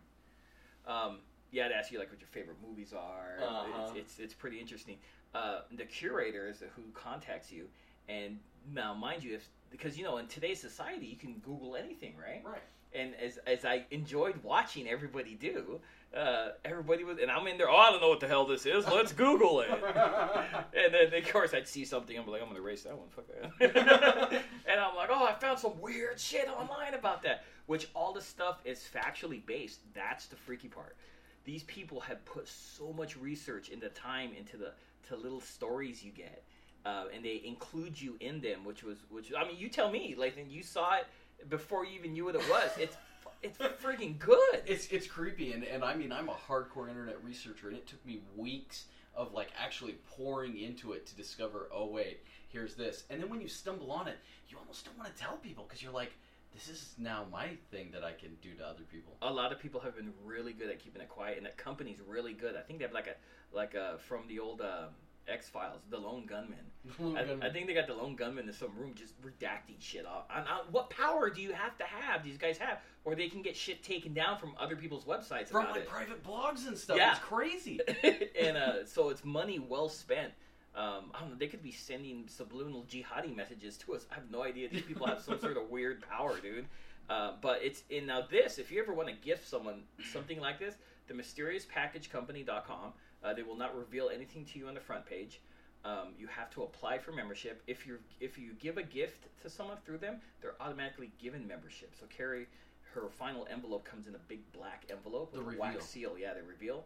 Um, yeah, I'd ask you like what your favorite movies are. Uh-huh. It's, it's it's pretty interesting. Uh, the curator is who contacts you, and now mind you, if because you know in today's society you can Google anything, right? right. And as as I enjoyed watching everybody do, uh, everybody was, and I'm in there. Oh, I don't know what the hell this is. Let's Google it. and then of course I'd see something. I'm like, I'm gonna erase that one. Fuck that. and I'm like, oh, I found some weird shit online about that. Which all the stuff is factually based. That's the freaky part. These people have put so much research into time into the to little stories you get, uh, and they include you in them. Which was which. I mean, you tell me. Like, and you saw it before you even knew what it was. It's it's freaking good. It's it's creepy, and and I mean I'm a hardcore internet researcher, and it took me weeks of like actually pouring into it to discover. Oh wait, here's this, and then when you stumble on it, you almost don't want to tell people because you're like, this is now my thing that I can do to other people. a lot of people have been really good at keeping it quiet, and that company's really good. I think they have like a like a from the old um, X Files, the Lone Gunman. I, I think they got the Lone Gunman in some room just redacting shit off. And, uh, what power do you have to have? These guys have, or they can get shit taken down from other people's websites from about like it. private blogs and stuff. Yeah. It's crazy. and uh, so it's money well spent. Um, I don't know. They could be sending subliminal jihadi messages to us. I have no idea. These people have some sort of weird power, dude. Uh, but it's in now this. If you ever want to gift someone something like this, the mysteriouspackagecompany.com. Uh, they will not reveal anything to you on the front page. Um, you have to apply for membership. If you if you give a gift to someone through them, they're automatically given membership. So Carrie, her final envelope comes in a big black envelope The a reveal. wax seal. Yeah, they reveal,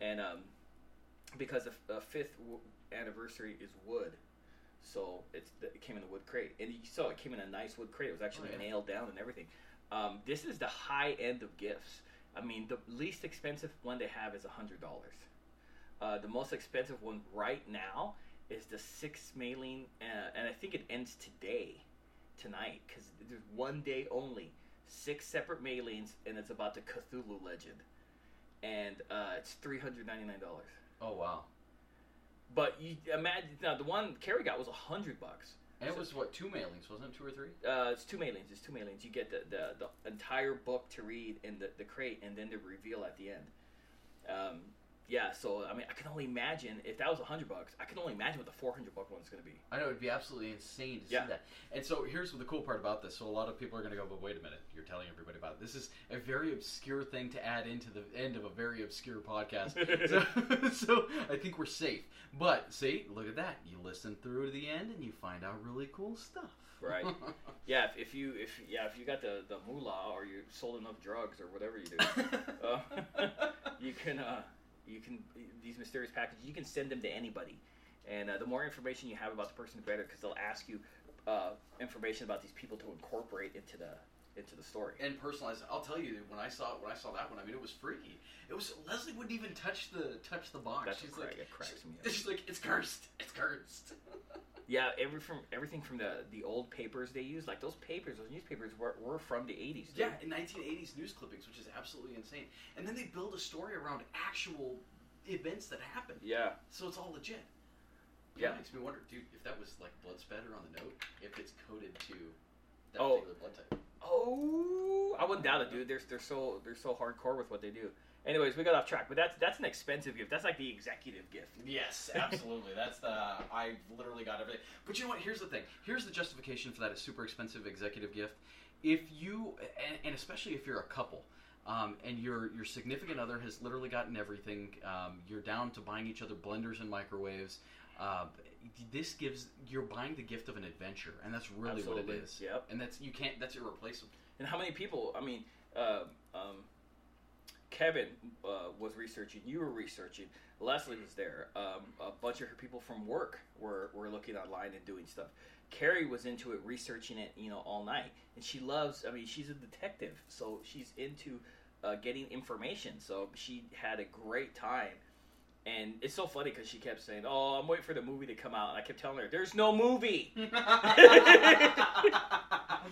and um, because f- uh, fifth w- anniversary is wood, so it's it came in the wood crate, and you saw it came in a nice wood crate. It was actually Oh, yeah. nailed down and everything. Um, this is the high end of gifts. I mean, the least expensive one they have is a hundred dollars. Uh, the most expensive one right now is the six mailing, uh, and I think it ends today, tonight, because there's one day only, six separate mailings, and it's about the Cthulhu legend, and uh, it's three hundred ninety nine dollars. oh wow. But you imagine now the one Carrie got was a hundred bucks. And it was what two mailings, wasn't it? Two or three? Uh, it's two mailings. It's two mailings. You get the, the, the entire book to read in the, the crate, and then the reveal at the end. Um, yeah, so I mean, I can only imagine if that was a hundred bucks. I can only imagine what the four hundred buck one is going to be. I know it'd be absolutely insane to Yeah. see that. And so here's the cool part about this. So a lot of people are going to go, but wait a minute, you're telling everybody about it. This is a very obscure thing to add into the end of a very obscure podcast. so, so I think we're safe. But see, look at that. You listen through to the end and you find out really cool stuff. Right. Yeah, if, if you if yeah if you got the the moolah or you sold enough drugs or whatever you do, uh, you can uh, you can these mysterious packages you can send them to anybody, and uh, the more information you have about the person, the better because they'll ask you uh, information about these people to incorporate into the into the story. and personalized. I'll tell you, when I saw when I saw that one, I mean, it was freaky. It was Leslie wouldn't even touch the touch the box. That's she's like, it cracks me up. she's like, it's cursed. It's cursed. Yeah, every from everything from the the old papers they use, like those papers, those newspapers were, were from the eighties. Yeah, in 1980s news clippings, which is absolutely insane. And then they build a story around actual events that happened, Yeah. so it's all legit. Yeah. That makes me wonder, dude, if that was like blood spatter on the note, if it's coded to that Oh. particular blood type. Oh, I wouldn't doubt it, dude. They're they're so they're so hardcore with what they do. Anyways, we got off track, but that's that's an expensive gift. That's like the executive gift. Yes, absolutely. That's the I literally got everything. But you know what? Here's the thing. Here's the justification for that: a super expensive executive gift. If you, and, and especially if you're a couple, um, and your your significant other has literally gotten everything, um, you're down to buying each other blenders and microwaves. Uh, this gives you're buying the gift of an adventure, and that's really what it is. Yep. And that's you can't. That's irreplaceable. And how many people? I mean, uh, um, Kevin uh, was researching. You were researching. Leslie was there. Um, a bunch of her people from work were were looking online and doing stuff. Carrie was into it, researching it, you know, all night. And she loves. I mean, she's a detective, so she's into uh, getting information. So she had a great time. And it's so funny because she kept saying, "Oh, I'm waiting for the movie to come out," and I kept telling her, "There's no movie."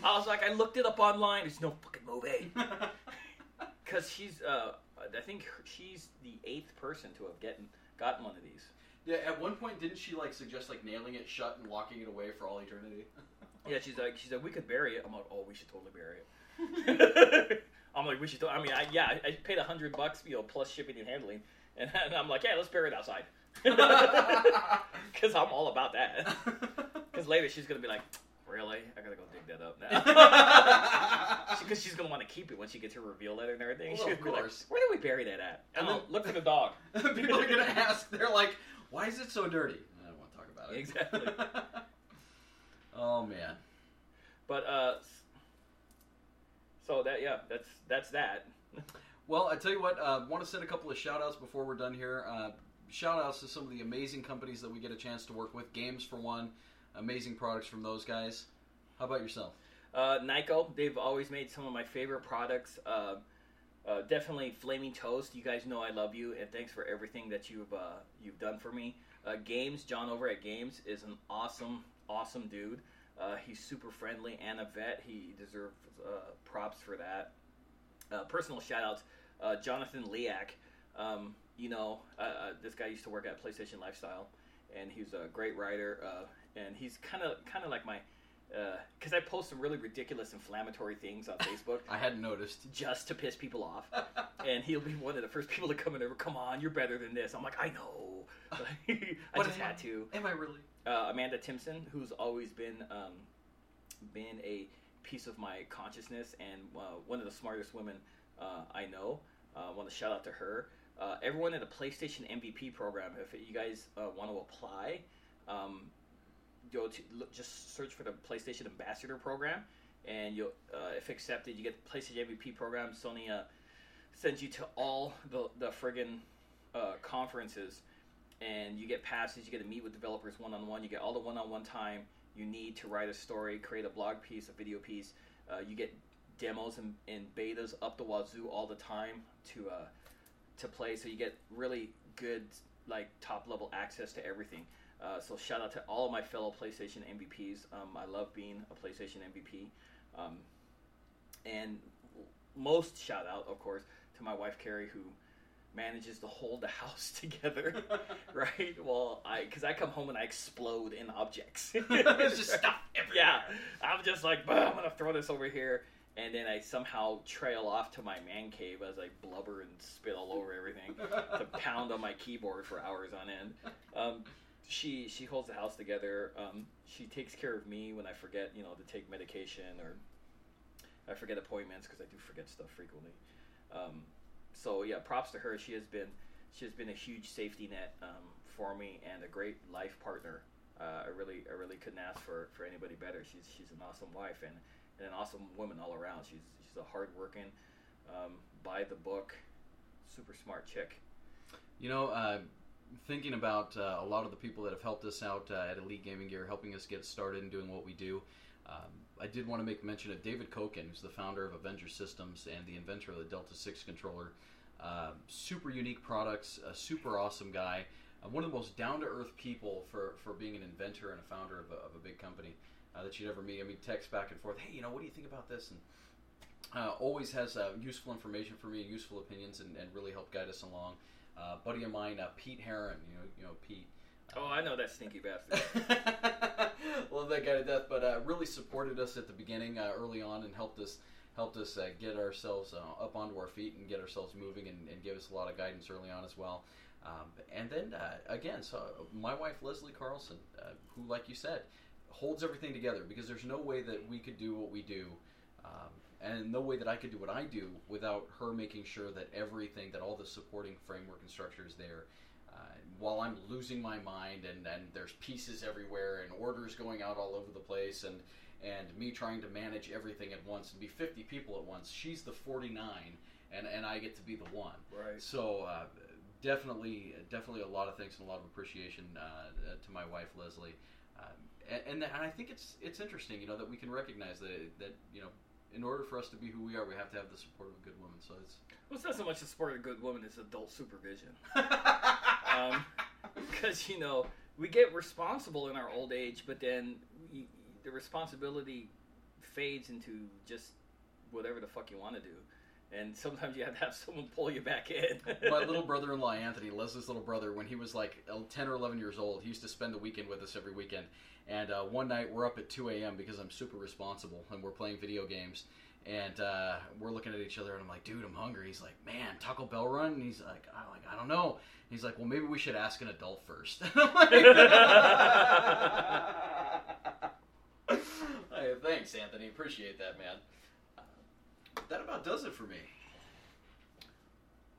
I was like, I looked it up online. There's no fucking movie. Because she's, uh, I think her, she's the eighth person to have gotten gotten one of these. Yeah, at one point, didn't she like suggest like nailing it shut and locking it away for all eternity? Yeah, she's like, she's like, we could bury it. I'm like, oh, we should totally bury it. I'm like, we should. To-. I mean, I, yeah, I, I paid a hundred bucks, you know, plus shipping and handling, and, and I'm like, yeah, let's bury it outside, because I'm all about that. Because later she's gonna be like, really, I gotta go dig that up now. Because she's gonna want to keep it when she gets her reveal letter and everything. Well, of gonna like, course. where do we bury that at? And oh, then- look for the dog. People are gonna ask. They're like, "Why is it so dirty?" I don't want to talk about it. Exactly. oh man. But uh, so that yeah, that's that's that. Well, I tell you what, uh, want to send a couple of shout outs before we're done here. Uh, shout outs to some of the amazing companies that we get a chance to work with. GAEMS, for one, amazing products from those guys. How about yourself? Uh, Nyko, they've always made some of my favorite products. Uh, uh, definitely Flaming Toast. You guys know I love you, and thanks for everything that you've uh, you've done for me. Uh, GAEMS, John over at GAEMS is an awesome, awesome dude. Uh, he's super friendly and a vet. He deserves uh, props for that. Personal shout outs, Jonathan Liak. Um, you know, this guy used to work at PlayStation Lifestyle, and he's a great writer. Uh, and he's kind of kind of like my because I post some really ridiculous inflammatory things on Facebook I hadn't noticed. just to piss people off, and he'll be one of the first people to come in over. Come on, you're better than this. I'm like, I know. I just am I- had to. Am I really? Uh, Amanda Timpson, who's always been um, been a piece of my consciousness and uh, one of the smartest women uh, I know. I uh, want to shout out to her. Uh, everyone in the PlayStation MVP program, if you guys uh, want to apply, um, go to look, just search for the PlayStation Ambassador program, and you'll uh, if accepted, you get the PlayStation MVP program. Sony uh, sends you to all the the friggin' uh, conferences, and you get passes. You get to meet with developers one on one. You get all the one on one time you need to write a story, create a blog piece, a video piece. Uh, you get demos and, and betas up the wazoo all the time to uh, to play. So you get really good like top level access to everything. Uh, so shout out to all of my fellow PlayStation MVPs. Um, I love being a PlayStation MVP. Um, and most shout out, of course, to my wife Carrie, who manages to hold the house together. right? Well, I because I come home and I explode in objects. It's just stuff everywhere. Yeah, I'm just like, "Bah, I'm gonna throw this over here, and then I somehow trail off to my man cave as I blubber and spit all over everything to pound on my keyboard for hours on end. Um, she she holds the house together. Um, she takes care of me when I forget, you know, to take medication or I forget appointments because I do forget stuff frequently. Um, so yeah, props to her. She has been she has been a huge safety net um, for me and a great life partner. Uh, I really I really couldn't ask for, for anybody better. She's she's an awesome wife and, and an awesome woman all around. She's she's a hardworking, um, by the book, super smart chick. You know, uh, thinking about uh, a lot of the people that have helped us out uh, at Elite Gaming Gear, helping us get started and doing what we do. Um, I did want to make mention of David Koken, who's the founder of Avenger Systems and the inventor of the Delta 6 controller. Uh, super unique products, a super awesome guy, uh, one of the most down to earth people for, for being an inventor and a founder of a, of a big company uh, that you'd ever meet. I mean, text back and forth, hey, you know, what do you think about this? And uh, always has useful information for me useful opinions and, and really help guide us along. Uh, buddy of mine, uh, Pete Heron, you know, you know Pete. Oh, I know that stinky bastard. Love that guy to death, but uh, really supported us at the beginning, uh, early on, and helped us helped us uh, get ourselves uh, up onto our feet and get ourselves moving, and, and give us a lot of guidance early on as well. Um, and then uh, again, so my wife Leslie Carlson, uh, who, like you said, holds everything together because there's no way that we could do what we do. Um, and no way that I could do what I do without her making sure that everything, that all the supporting framework and structure is there. Uh, while I'm losing my mind and, and there's pieces everywhere and orders going out all over the place and and me trying to manage everything at once and be 50 people at once, she's the 49 and, and I get to be the one. right. So uh, definitely, definitely a lot of thanks and a lot of appreciation uh, to my wife Leslie, um, and and, and I think it's it's interesting, you know, that we can recognize that that you know, in order for us to be who we are, we have to have the support of a good woman. So it's Well, it's not so much the support of a good woman; it's adult supervision. um, because you know we get responsible in our old age, but then we, the responsibility fades into just whatever the fuck you want to do, and sometimes you have to have someone pull you back in. My little brother-in-law Anthony, Leslie's little brother, when he was like ten or eleven years old, he used to spend the weekend with us every weekend. And uh, one night we're up at 2 a.m. because I'm super responsible and we're playing video games. And uh, we're looking at each other and I'm like, dude, I'm hungry. He's like, man, Taco Bell run? And he's like, I'm like, I don't know. He's like, well, maybe we should ask an adult first. hey, thanks, Anthony. Appreciate that, man. That about does it for me.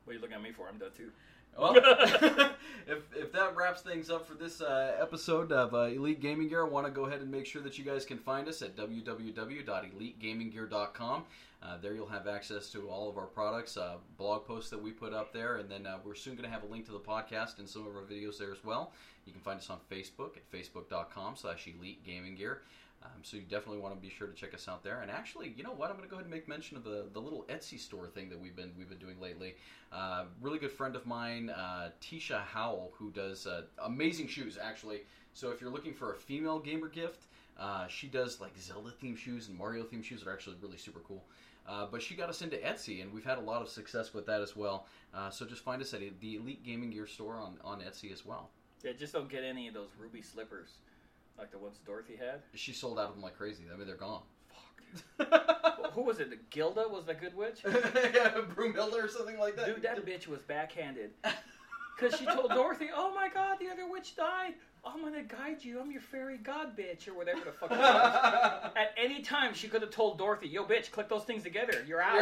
what are you looking at me for? I'm done too. Well, if, if that wraps things up for this uh, episode of uh, Elite Gaming Gear, I want to go ahead and make sure that you guys can find us at www.elitegaminggear.com. Uh, there you'll have access to all of our products, uh, blog posts that we put up there, and then uh, we're soon going to have a link to the podcast and some of our videos there as well. You can find us on Facebook at facebook.com slash Elite Gaming Gear. Um, so you definitely want to be sure to check us out there. And actually, you know what? I'm going to go ahead and make mention of the, the little Etsy store thing that we've been we've been doing lately. Uh, really good friend of mine, uh, Tisha Howell, who does uh, amazing shoes. Actually, so if you're looking for a female gamer gift, uh, she does like Zelda themed shoes and Mario themed shoes that are actually really super cool. Uh, but she got us into Etsy, and we've had a lot of success with that as well. Uh, so just find us at the Elite Gaming Gear store on, on Etsy as well. Yeah, just don't get any of those ruby slippers like the ones Dorothy had. She sold out of them like crazy. I mean, they're gone. Fuck. Who was it? Gilda was the good witch? yeah, Broomhilda or something like that. Dude, that bitch was backhanded. Because she told Dorothy, "Oh my God, the other witch died. I'm gonna guide you. I'm your fairy god bitch, or whatever the fuck." It was. At any time, she could have told Dorothy, "Yo, bitch, click those things together. You're out."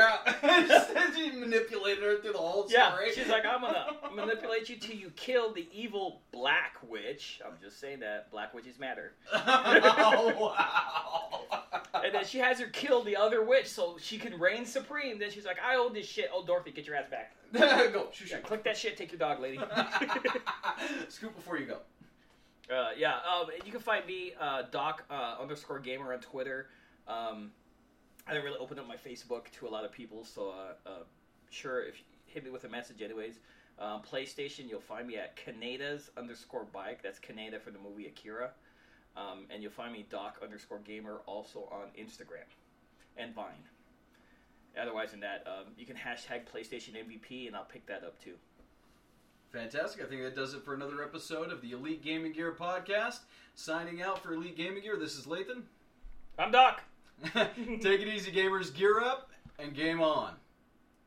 Yeah, she manipulated her through the whole Yeah, story. she's like, I'm gonna manipulate you till you kill the evil black witch. I'm just saying that black witches matter. oh, wow. And then she has her kill the other witch so she can reign supreme. Then she's like, I own this shit. Oh, Dorothy, get your ass back. go, shoot, Yeah, shoot. click that shit. Take your dog, lady. Scoop before you go. Uh, yeah, um, you can find me uh, Doc uh, underscore Gamer on Twitter. Um, I didn't really open up my Facebook to a lot of people, so uh, uh, sure if hit me with a message, anyways. Um, PlayStation, you'll find me at Kaneda's underscore bike. That's Kaneda for the movie Akira. Um, and you'll find me Doc underscore Gamer also on Instagram and Vine. Otherwise, than that, um, you can hashtag PlayStation MVP, and I'll pick that up too. Fantastic. I think that does it for another episode of the Elite Gaming Gear podcast. Signing out for Elite Gaming Gear, this is Lathan. I'm Doc. Take it easy, gamers. Gear up and game on.